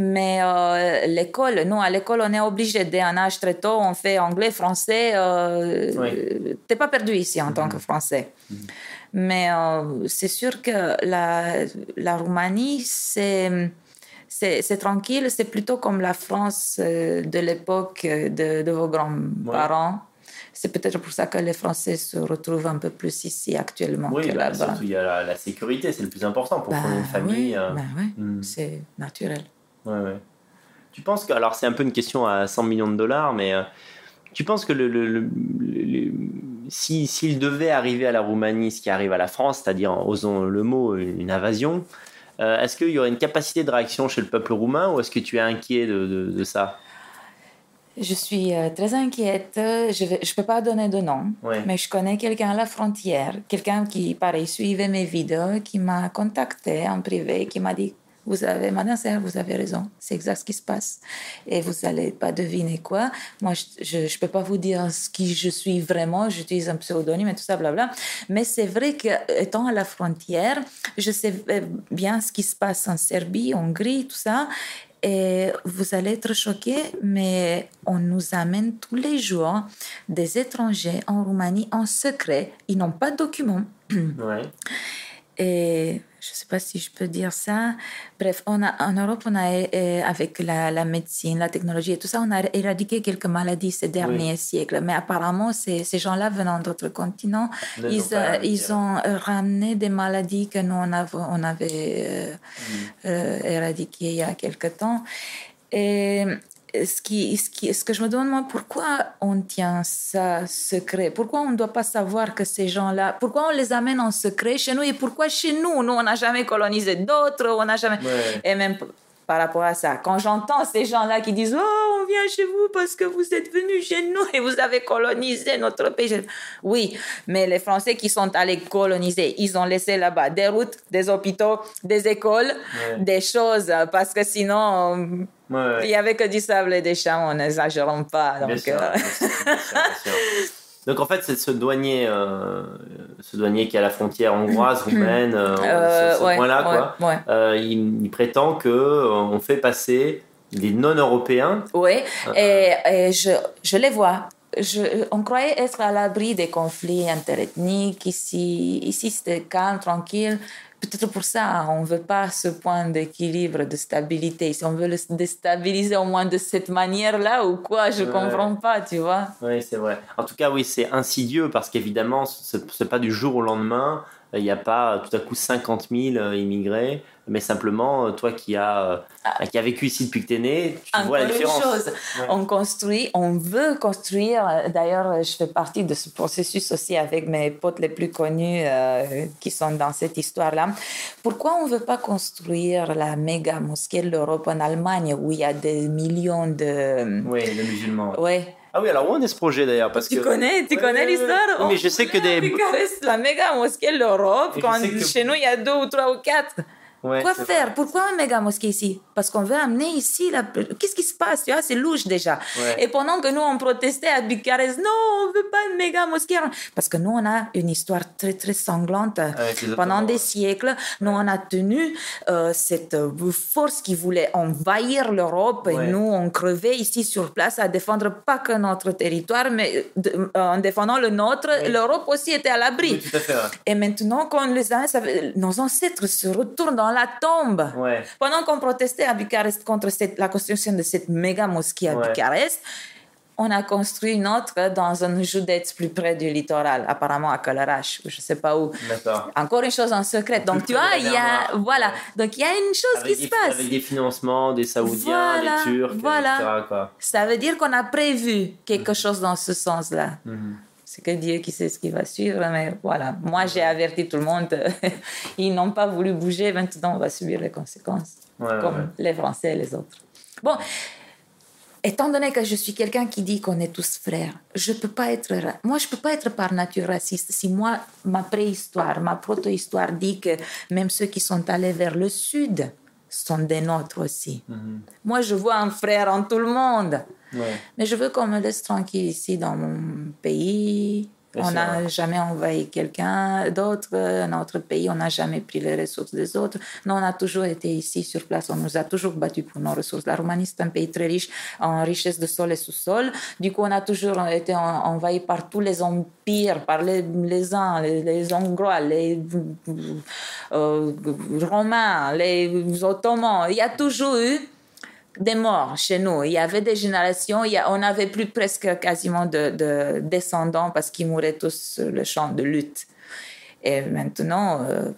Mais euh, l'école, nous, à l'école, on est obligé, dès un âge très tôt, on fait anglais, français. Euh, oui. T'es pas perdu ici en tant que français. Mhm. Mais euh, c'est sûr que la, la Roumanie, c'est. C'est tranquille, c'est plutôt comme la France euh, de l'époque de, de, vos grands-parents. C'est peut-être pour ça que les Français se retrouvent un peu plus ici actuellement oui, que bah, là-bas. Surtout, il y a la, sécurité, c'est le plus important pour bah, une famille. Oui, bah, hmm. c'est naturel. Tu penses que, alors c'est un peu une question à 100 millions de dollars, mais euh, tu penses que le, le, si, s'il devait arriver à la Roumanie ce qui arrive à la France, c'est-à-dire, osons le mot, une invasion, euh, est-ce qu'il y aurait une capacité de réaction chez le peuple roumain ou est-ce que tu es inquiet de, de, ça? Je suis euh, très inquiète. Je ne je peux pas donner de nom, mais je connais quelqu'un à la frontière, quelqu'un qui, pareil, suivait mes vidéos, qui m'a contacté en privé, qui m'a dit vous avez, madame vous avez raison. C'est exact ce qui se passe. Et vous n'allez pas deviner quoi. Moi, je ne peux pas vous dire ce qui je suis vraiment. J'utilise un pseudonyme et tout ça, blabla. Mais c'est vrai qu'étant à la frontière, je sais bien ce qui se passe en Serbie, Hongrie, tout ça. Et vous allez être choqués, mais on nous amène tous les jours des étrangers en Roumanie en secret. Ils n'ont pas de documents. Ouais. Et je ne sais pas si je peux dire ça. Bref, on a, en Europe, on a, euh, avec la, la, médecine, la technologie et tout ça, on a éradiqué quelques maladies ces derniers siècles. Mais apparemment, ces, ces gens-là venant d'autres continents, ils, euh, ils ont ramené des maladies que nous, on avait, on avait euh, mm. éradiquées il y a quelque temps. Et ce, qui, ce, qui, ce que je me demande, moi, pourquoi on tient ça secret? Pourquoi on ne doit pas savoir que ces gens-là, pourquoi on les amène en secret chez nous et pourquoi chez nous, nous, on n'a jamais colonisé d'autres, on n'a jamais... Et même par rapport à ça, quand j'entends ces gens-là qui disent Oh, on vient chez vous parce que vous êtes venus chez nous et vous avez colonisé notre pays. Oui, mais les Français qui sont allés coloniser, ils ont laissé là-bas des routes, des hôpitaux, des écoles, des choses, parce que sinon il y avait que du sable et des champs, on n'exagérons pas. Donc, donc en fait, c'est ce douanier, euh, ce douanier qui est à la frontière hongroise, roumaine, euh, ce, point-là, quoi. il, prétend que on fait passer des non-européens. Oui, et, je, je, les vois. Je, on croyait être à l'abri des conflits interethniques ici. Ici, c'était calme, tranquille. Peut-être pour ça, on ne veut pas ce point d'équilibre, de stabilité. Si on veut le déstabiliser au moins de cette manière-là ou quoi, je ne comprends pas, tu vois. Oui, c'est vrai. En tout cas, oui, c'est insidieux parce qu'évidemment, ce n'est pas du jour au lendemain. Il n'y a pas tout à coup 50 000 euh, immigrés mais simplement euh, toi qui as ah. qui a vécu ici depuis que tu es né, tu vois la différence. Une chose, on construit, on veut construire. D'ailleurs, je fais partie de ce processus aussi avec mes potes les plus connus euh, qui sont dans cette histoire-là. Pourquoi on veut pas construire la méga mosquée de l'Europe en Allemagne où il y a des millions de oui, de musulmans. Oui. Ah oui, alors où on est ce projet d'ailleurs? Parce Tu connais, tu connais l'histoire? Mais je sais que des. la méga mosquée de l'Europe, quand chez nous il y a deux ou trois ou quatre. Quoi faire? Pourquoi un méga mosquée ici? Parce qu'on veut amener ici la... Qu'est-ce qui se passe Tu vois, c'est louche déjà. Et pendant que nous, on protestait à Bucarest, non, on veut pas une méga mosquée. Parce que nous, on a une histoire très, très sanglante. Pendant des siècles, nous, on a tenu euh, cette euh, force qui voulait envahir l'Europe. Et nous, on crevait ici sur place à défendre pas que notre territoire, mais euh, en défendant le nôtre, l'Europe aussi était à l'abri. Et maintenant, quand les, nos ancêtres se retournent dans la tombe. Pendant qu'on protestait à Bucarest contre cette, la construction de cette méga mosquée à Bucarest, on a construit une autre dans un Joudette plus près du littoral, apparemment à Kalarash, ou je sais pas où. Encore une chose en secret. Donc tu vois, il y a voilà, donc il y a une chose qui se passe. Avec des financements des Saoudiens, des Turcs, voilà. Etc., Ça veut dire qu'on a prévu quelque mhm. chose dans ce sens-là. Mhm c'est que Dieu qui sait ce qui va suivre. Mais voilà, moi j'ai averti tout le monde. Ils n'ont pas voulu bouger. Maintenant, on va subir les conséquences, comme les Français et les autres. Bon, étant donné que je suis quelqu'un qui dit qu'on est tous frères, je peux pas être, moi je peux pas être par nature raciste. Si moi, ma préhistoire, ma proto-histoire dit que même ceux qui sont allés vers le sud sont des nôtres aussi. Mhm. Moi, je vois un frère en tout le monde. Mais je veux qu'on me laisse tranquille ici dans mon pays. On n'a jamais envahi quelqu'un d'autre, notre pays, on n'a jamais pris les ressources des autres. Nous, on a toujours été ici sur place, on nous a toujours battu pour nos ressources. La Roumanie, c'est un pays très riche en richesse de sol et sous-sol. Du coup, on a toujours été envahi par tous les empires, par les, les uns, les, Hongrois, les euh, Romains, les Ottomans. Il y a toujours eu des morts chez nous. Il y avait des générations, il y on n'avait plus presque quasiment de, descendants parce qu'ils mouraient tous sur le champ de lutte. Et maintenant, euh,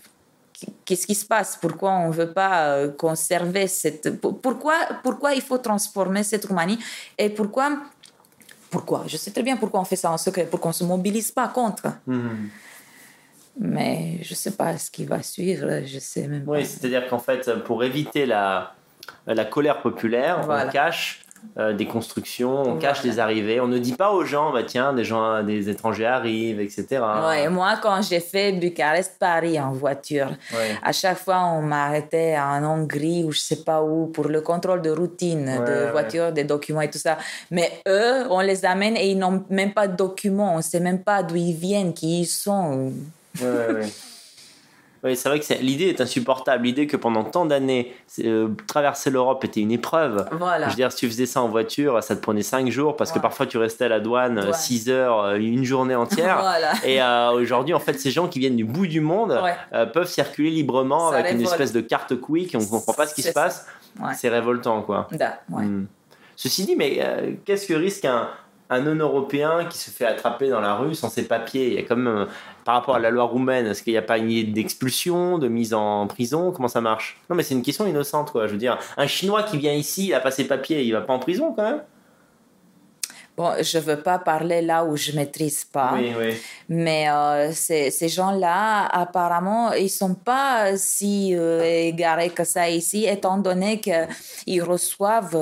qu'est-ce qui se passe? Pourquoi on ne veut pas euh, conserver cette... Pourquoi, pourquoi il faut transformer cette Roumanie? Et pourquoi... Pourquoi? Je sais très bien pourquoi on fait ça en secret, pour qu'on ne se mobilise pas contre. Mhm. Mais je ne sais pas ce qui va suivre, je sais même oui, c'est-à-dire qu'en fait, pour éviter la, la colère populaire, on cache euh, des constructions, on cache les arrivées, on ne dit pas aux gens, bah tiens, des gens, des étrangers arrivent, etc. Ouais, moi, quand j'ai fait Bucarest-Paris en voiture, à chaque fois, on m'arrêtait en Hongrie ou je sais pas où pour le contrôle de routine de voiture, des documents et tout ça. Mais eux, on les amène et ils n'ont même pas de documents, on sait même pas d'où ils viennent, qui ils sont. Oui, c'est vrai que l'idée est insupportable. L'idée que pendant tant d'années, euh, traverser l'Europe était une épreuve. Voilà. Je veux dire, si tu faisais ça en voiture, ça te prenait 5 jours parce que parfois tu restais à la douane 6 heures, euh, une journée entière. Et euh, aujourd'hui, en fait, ces gens qui viennent du bout du monde peuvent circuler librement avec une espèce de carte quick. On ne comprend pas ce qui se passe. C'est révoltant, quoi. Hmm. Ceci dit, mais qu'est-ce que risque un, un non-européen qui se fait attraper dans la rue sans ses papiers Il y a comme, euh, par rapport à la loi roumaine, est-ce qu'il n'y a pas une idée d'expulsion, de mise en prison? Comment ça marche? Non, mais c'est une question innocente, quoi. Je veux dire, un Chinois qui vient ici, il n'a pas ses papiers, il va pas en prison quand même? Bon, je veux pas parler là où je maîtrise pas. Oui, oui. Mais euh, ces, ces gens-là, apparemment, ils sont pas si euh, égarés que ça ici, étant donné qu'ils reçoivent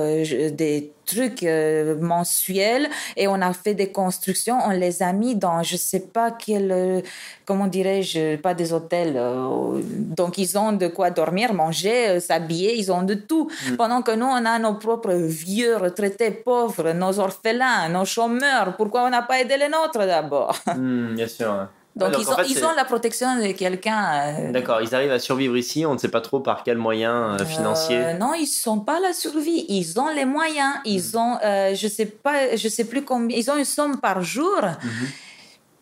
des trucs euh, mensuels et on a fait des constructions, on les a mis dans je sais pas quel, euh, comment dirais-je, pas des hôtels. Euh, donc ils ont de quoi dormir, manger, s'habiller, ils ont de tout. Pendant que nous, on a nos propres vieux retraités pauvres, nos orphelins, nos chômeurs. Pourquoi on n'a pas aidé les nôtres d'abord? Mm, Bien sûr. Donc, ils, ont, la protection de quelqu'un. Euh, D'accord, ils arrivent à survivre ici, on ne sait pas trop par quels moyens euh, financiers. Euh, non, ils ne sont pas la survie, ils ont les moyens, ils hmm. ont, je sais pas, je sais plus combien, ils ont une somme par jour. Mhm.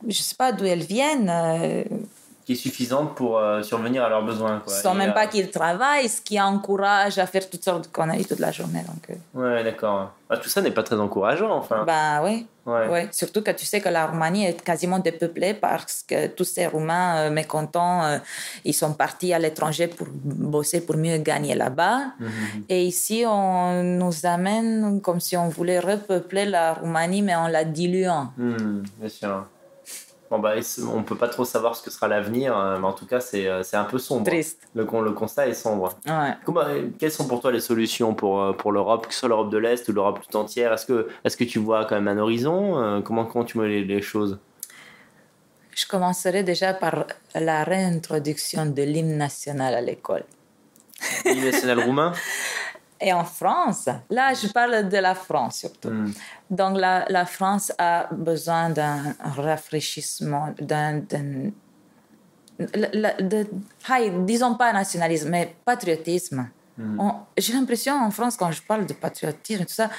Je ne sais pas d'où elles viennent qui est suffisante pour survenir à leurs besoins. Quoi. Sans même pas qu'ils travaillent, ce qui encourage à faire toutes sortes de conneries toute la journée. Donc, Ouais, d'accord. Bah, tout ça n'est pas très encourageant, enfin. Ben oui. Ouais. Surtout que tu sais que la Roumanie est quasiment dépeuplée parce que tous ces Roumains euh, mécontents, euh, ils sont partis à l'étranger pour bosser, pour mieux gagner là-bas. Mhm. Et ici, on nous amène comme si on voulait repeupler la Roumanie, mais en la diluant. Mhm, bien sûr. Bon, bah, on peut pas trop savoir ce que sera l'avenir, hein, mais en tout cas, c'est, euh, c'est un peu sombre. Triste. Le, le constat est sombre. Ouais. Comment, euh, quelles sont pour toi les solutions pour, euh, pour l'Europe, que ce soit l'Europe de l'Est ou l'Europe tout entière? Est-ce que, est-ce que tu vois quand même un horizon comment, comment tu vois les, choses? Je commencerai déjà par la réintroduction de l'hymne national à l'école. L'hymne national roumain? Et en France, là je parle de la France surtout. Hmm. Donc la, la, France a besoin d'un rafraîchissement, d'un... disons pas nationalisme, mais patriotisme. Hmm. J'ai l'impression en France, quand je parle de patriotisme et tout ça,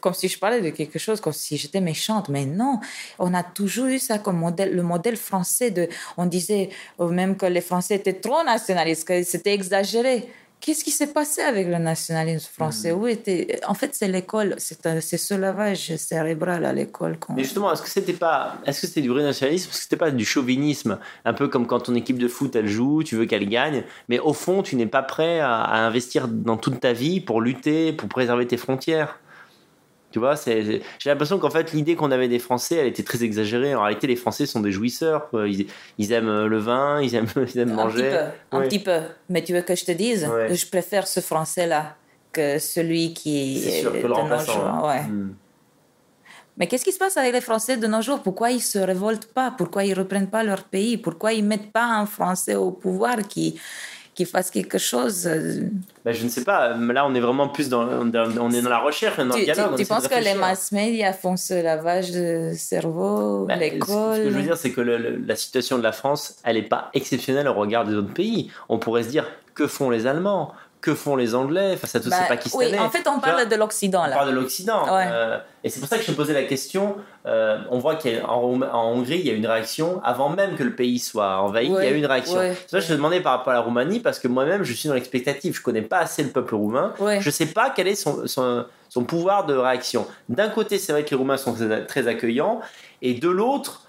comme si je parlais de quelque chose, comme si j'étais méchante. Mais non, on a toujours eu ça comme modèle, le modèle français. De, on disait même que les Français étaient trop nationalistes, que c'était exagéré. Qu'est-ce qui s'est passé avec le nationalisme français? Hmm. Où était En fait, c'est l'école, c'est ce lavage cérébral à l'école. Mais justement, est-ce que c'était pas, est-ce que c'était du vrai nationalisme Est-ce que c'était pas du chauvinisme? Un peu comme quand ton équipe de foot elle joue, tu veux qu'elle gagne, mais au fond, tu n'es pas prêt à investir dans toute ta vie pour lutter, pour préserver tes frontières. Tu vois, j'ai l'impression qu'en fait, l'idée qu'on avait des Français, elle était très exagérée. En réalité, les Français sont des jouisseurs. Ils, aiment euh, le vin, ils aiment, ils aiment manger. Un petit peu. Mais tu veux que je te dise? Je préfère ce Français-là que celui qui est, sûr, que le remplaçant. Ouais. Hmm. Mais qu'est-ce qui se passe avec les Français de nos jours? Pourquoi ils se révoltent pas? Pourquoi ils reprennent pas leur pays? Pourquoi ils mettent pas un Français au pouvoir qui qu'il fasse quelque chose. Euh, ben, je ne sais pas. Là, on est vraiment plus dans, on est dans la recherche, dans tu, Tu, penses que les mass media font ce lavage de cerveau, ben, l'école? Ce que je veux dire, c'est que la situation de la France, elle n'est pas exceptionnelle au regard des autres pays. On pourrait se dire, que font les Allemands? Que font les Anglais face à tous ces bah, Pakistanais Oui, en fait, on parle de l'Occident. On parle de l'Occident. Euh, et c'est pour ça que je me posais la question. Euh, on voit qu'en en Hongrie, il y a une réaction avant même que le pays soit envahi. il y a eu une réaction. C'est ça que je te demandais par rapport à la Roumanie parce que moi-même, je suis dans l'expectative. Je connais pas assez le peuple roumain. Je sais pas quel est son, son, son pouvoir de réaction. D'un côté, c'est vrai que les Roumains sont très accueillants, et de l'autre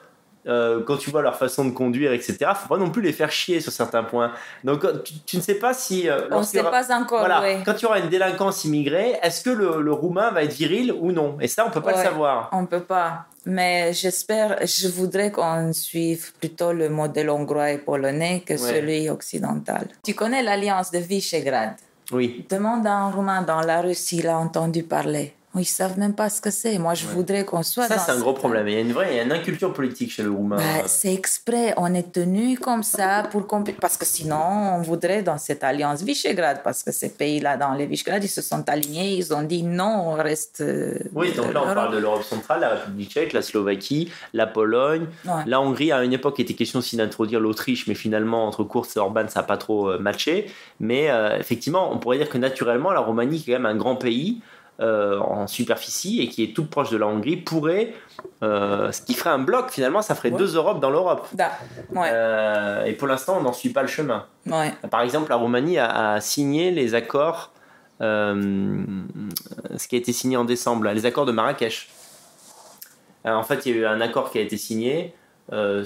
euh, quand tu vois leur façon de conduire, etc., faut pas non plus les faire chier sur certains points. Donc, euh, tu, ne sais pas si. Euh, On ne sait pas encore. Voilà, Quand tu auras une délinquance immigrée, est-ce que le, roumain va être viril ou non? Et ça, on peut pas le savoir. On peut pas. Mais j'espère, je voudrais qu'on suive plutôt le modèle hongrois et polonais que celui occidental. Tu connais l'alliance de Visegrad? Oui. Demande à un roumain dans la Russie, il a entendu parler Ils savent même pas ce que c'est. Moi, je voudrais qu'on soit. Ça, c'est un gros problème. Il y a une vraie, il y a une inculture politique chez le Roumain. Bah, c'est exprès. On est tenu comme ça pour parce que sinon, on voudrait dans cette alliance Visegrad, parce que ces pays-là dans les Visegrad, ils se sont alignés, ils ont dit non, on reste. Euh, oui, donc là, on parle de l'Europe centrale, la République tchèque, la Slovaquie, la Pologne, la Hongrie. À une époque, il était question aussi d'introduire l'Autriche, mais finalement, entre Kurz et Orban, ça n'a pas trop euh, matché. Mais euh, effectivement, on pourrait dire que naturellement, la Roumanie, qui est quand même un grand pays. Euh, en superficie et qui est tout proche de la Hongrie pourrait, euh, ce qui ferait un bloc finalement, ça ferait deux Europes dans l'Europe. Euh, et pour l'instant, on n'en suit pas le chemin. Par exemple, la Roumanie a, signé les accords, ce qui a été signé en décembre, les accords de Marrakech. en fait, il y a eu un accord qui a été signé.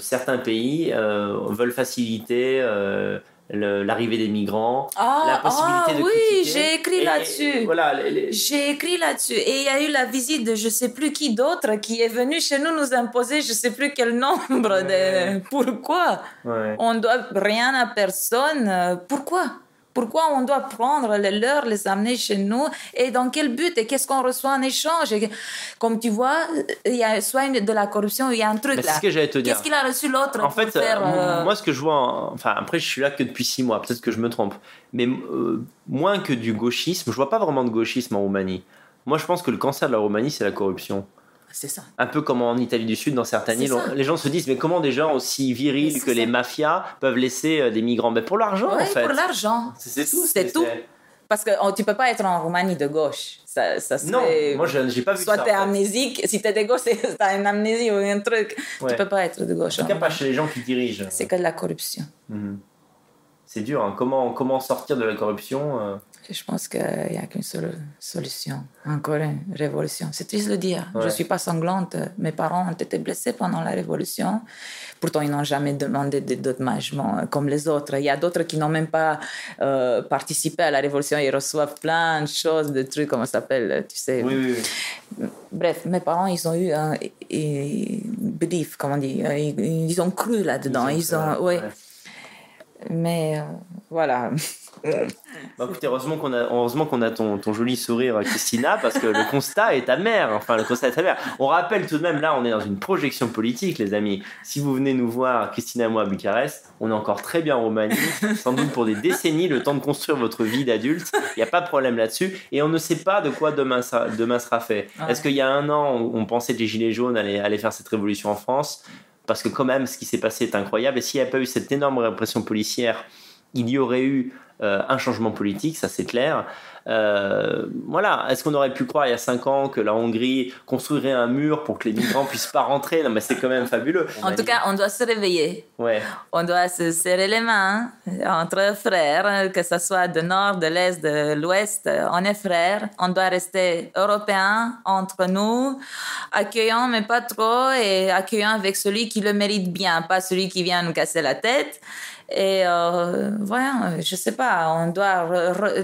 certains pays veulent faciliter l'arrivée des migrants, ah, la possibilité ah, de oui, j'ai écrit là-dessus. Voilà, j'ai écrit là-dessus. Et il y a eu la visite de je sais plus qui d'autre qui est venu chez nous nous imposer je sais plus quel nombre de. Pourquoi On doit rien à personne. Pourquoi? Pourquoi on doit prendre les leurs, les amener chez nous? Et dans quel but? Et qu'est-ce qu'on reçoit en échange? Comme tu vois, il y a soit de la corruption, il y a un truc là. C'est ce que j'allais te dire. Qu'est-ce qu'il a reçu l'autre En fait, faire, euh, moi ce que je vois, enfin après je suis là que depuis six mois, peut-être que je me trompe, mais euh, moins que du gauchisme, je vois pas vraiment de gauchisme en Roumanie. Moi je pense que le cancer de la Roumanie c'est la corruption. C'est ça. Un peu comme en Italie du Sud, dans certaines îles, les gens se disent mais comment des gens aussi virils que les mafias peuvent laisser euh, des migrants? Mais pour l'argent, en fait. pour l'argent. C'est tout. C'est tout. Parce que oh, tu peux pas être en Roumanie de gauche. Ça, ça non, moi j'ai pas vu Soit ça. Soit tu es amnésique, si tu es de gauche, tu as une amnésie ou un truc. Tu peux pas être de gauche. En tout cas, pas chez les gens qui dirigent. C'est que de la corruption. Mhm. C'est dur. Hein. Comment, comment sortir de la corruption euh? Je pense qu'il n'y a qu'une seule solution. Encore une révolution. C'est triste de le dire. Je ne suis pas sanglante. Mes parents ont été blessés pendant la révolution. Pourtant, ils n'ont jamais demandé de dédommagement comme les autres. Il y a d'autres qui n'ont même pas euh, participé à la révolution. Ils reçoivent plein de choses, de trucs, comment ça s'appelle, tu sais. Oui, oui, Bref, mes parents, ils ont eu un belief, comment on dit. Ils, ont cru là-dedans. Ils ont, ouais. Mais euh, voilà. Bah, écoutez, heureusement qu'on a, heureusement qu'on a ton, ton, joli sourire, Christina, parce que le constat est amer. Enfin, le constat est amer. On rappelle tout de même, là, on est dans une projection politique, les amis. Si vous venez nous voir, Christina et moi, à Bucarest, on est encore très bien en Roumanie, sans doute pour des décennies, le temps de construire votre vie d'adulte. Il n'y a pas de problème là-dessus. Et on ne sait pas de quoi demain, demain sera fait. Est-ce qu'il y a un an, on, pensait que les Gilets jaunes allaient, allaient faire cette révolution en France? Parce que quand même, ce qui s'est passé est incroyable. Et s'il n'y avait pas eu cette énorme répression policière, il y aurait eu euh, un changement politique, ça c'est clair. Euh, voilà, est-ce qu'on aurait pu croire il y a 5 ans que la Hongrie construirait un mur pour que les migrants puissent pas rentrer? Non, mais c'est quand même fabuleux. En tout cas, on doit se réveiller. Ouais. On doit se serrer les mains entre frères, que ce soit de nord, de l'est, de l'ouest. On est frères. On doit rester européens entre nous, accueillants mais pas trop, et accueillants avec celui qui le mérite bien, pas celui qui vient nous casser la tête. Et euh, voilà, je sais pas, on doit,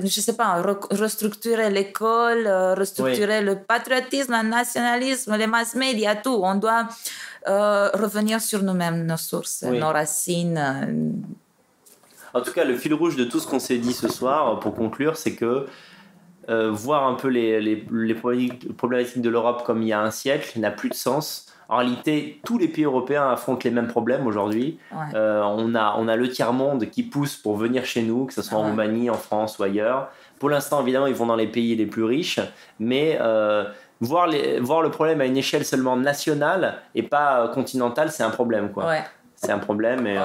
je sais pas, restructurer l'école, euh, restructurer le patriotisme, le nationalisme, les mass médias, tout. On doit euh, revenir sur nous-mêmes, nos sources, nos racines. En tout cas, le fil rouge de tout ce qu'on s'est dit ce soir, pour conclure, c'est que voir un peu les, les, les problématiques de l'Europe comme il y a un siècle n'a plus de sens en réalité, tous les pays européens affrontent les mêmes problèmes aujourd'hui. Euh, on, a, on a le tiers-monde qui pousse pour venir chez nous, que ce soit en Roumanie, en France ou ailleurs. Pour l'instant, évidemment, ils vont dans les pays les plus riches, mais euh, voir, les, voir le problème à une échelle seulement nationale et pas continentale, c'est un problème. Quoi. C'est un problème et euh,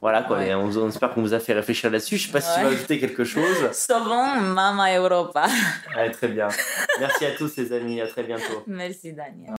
voilà quoi. on, espère qu'on vous a fait réfléchir là-dessus. Je sais pas si tu veux ajouter quelque chose. Sauvons Mama Europa. très bien. Merci à tous les amis. À très bientôt. Merci Daniel.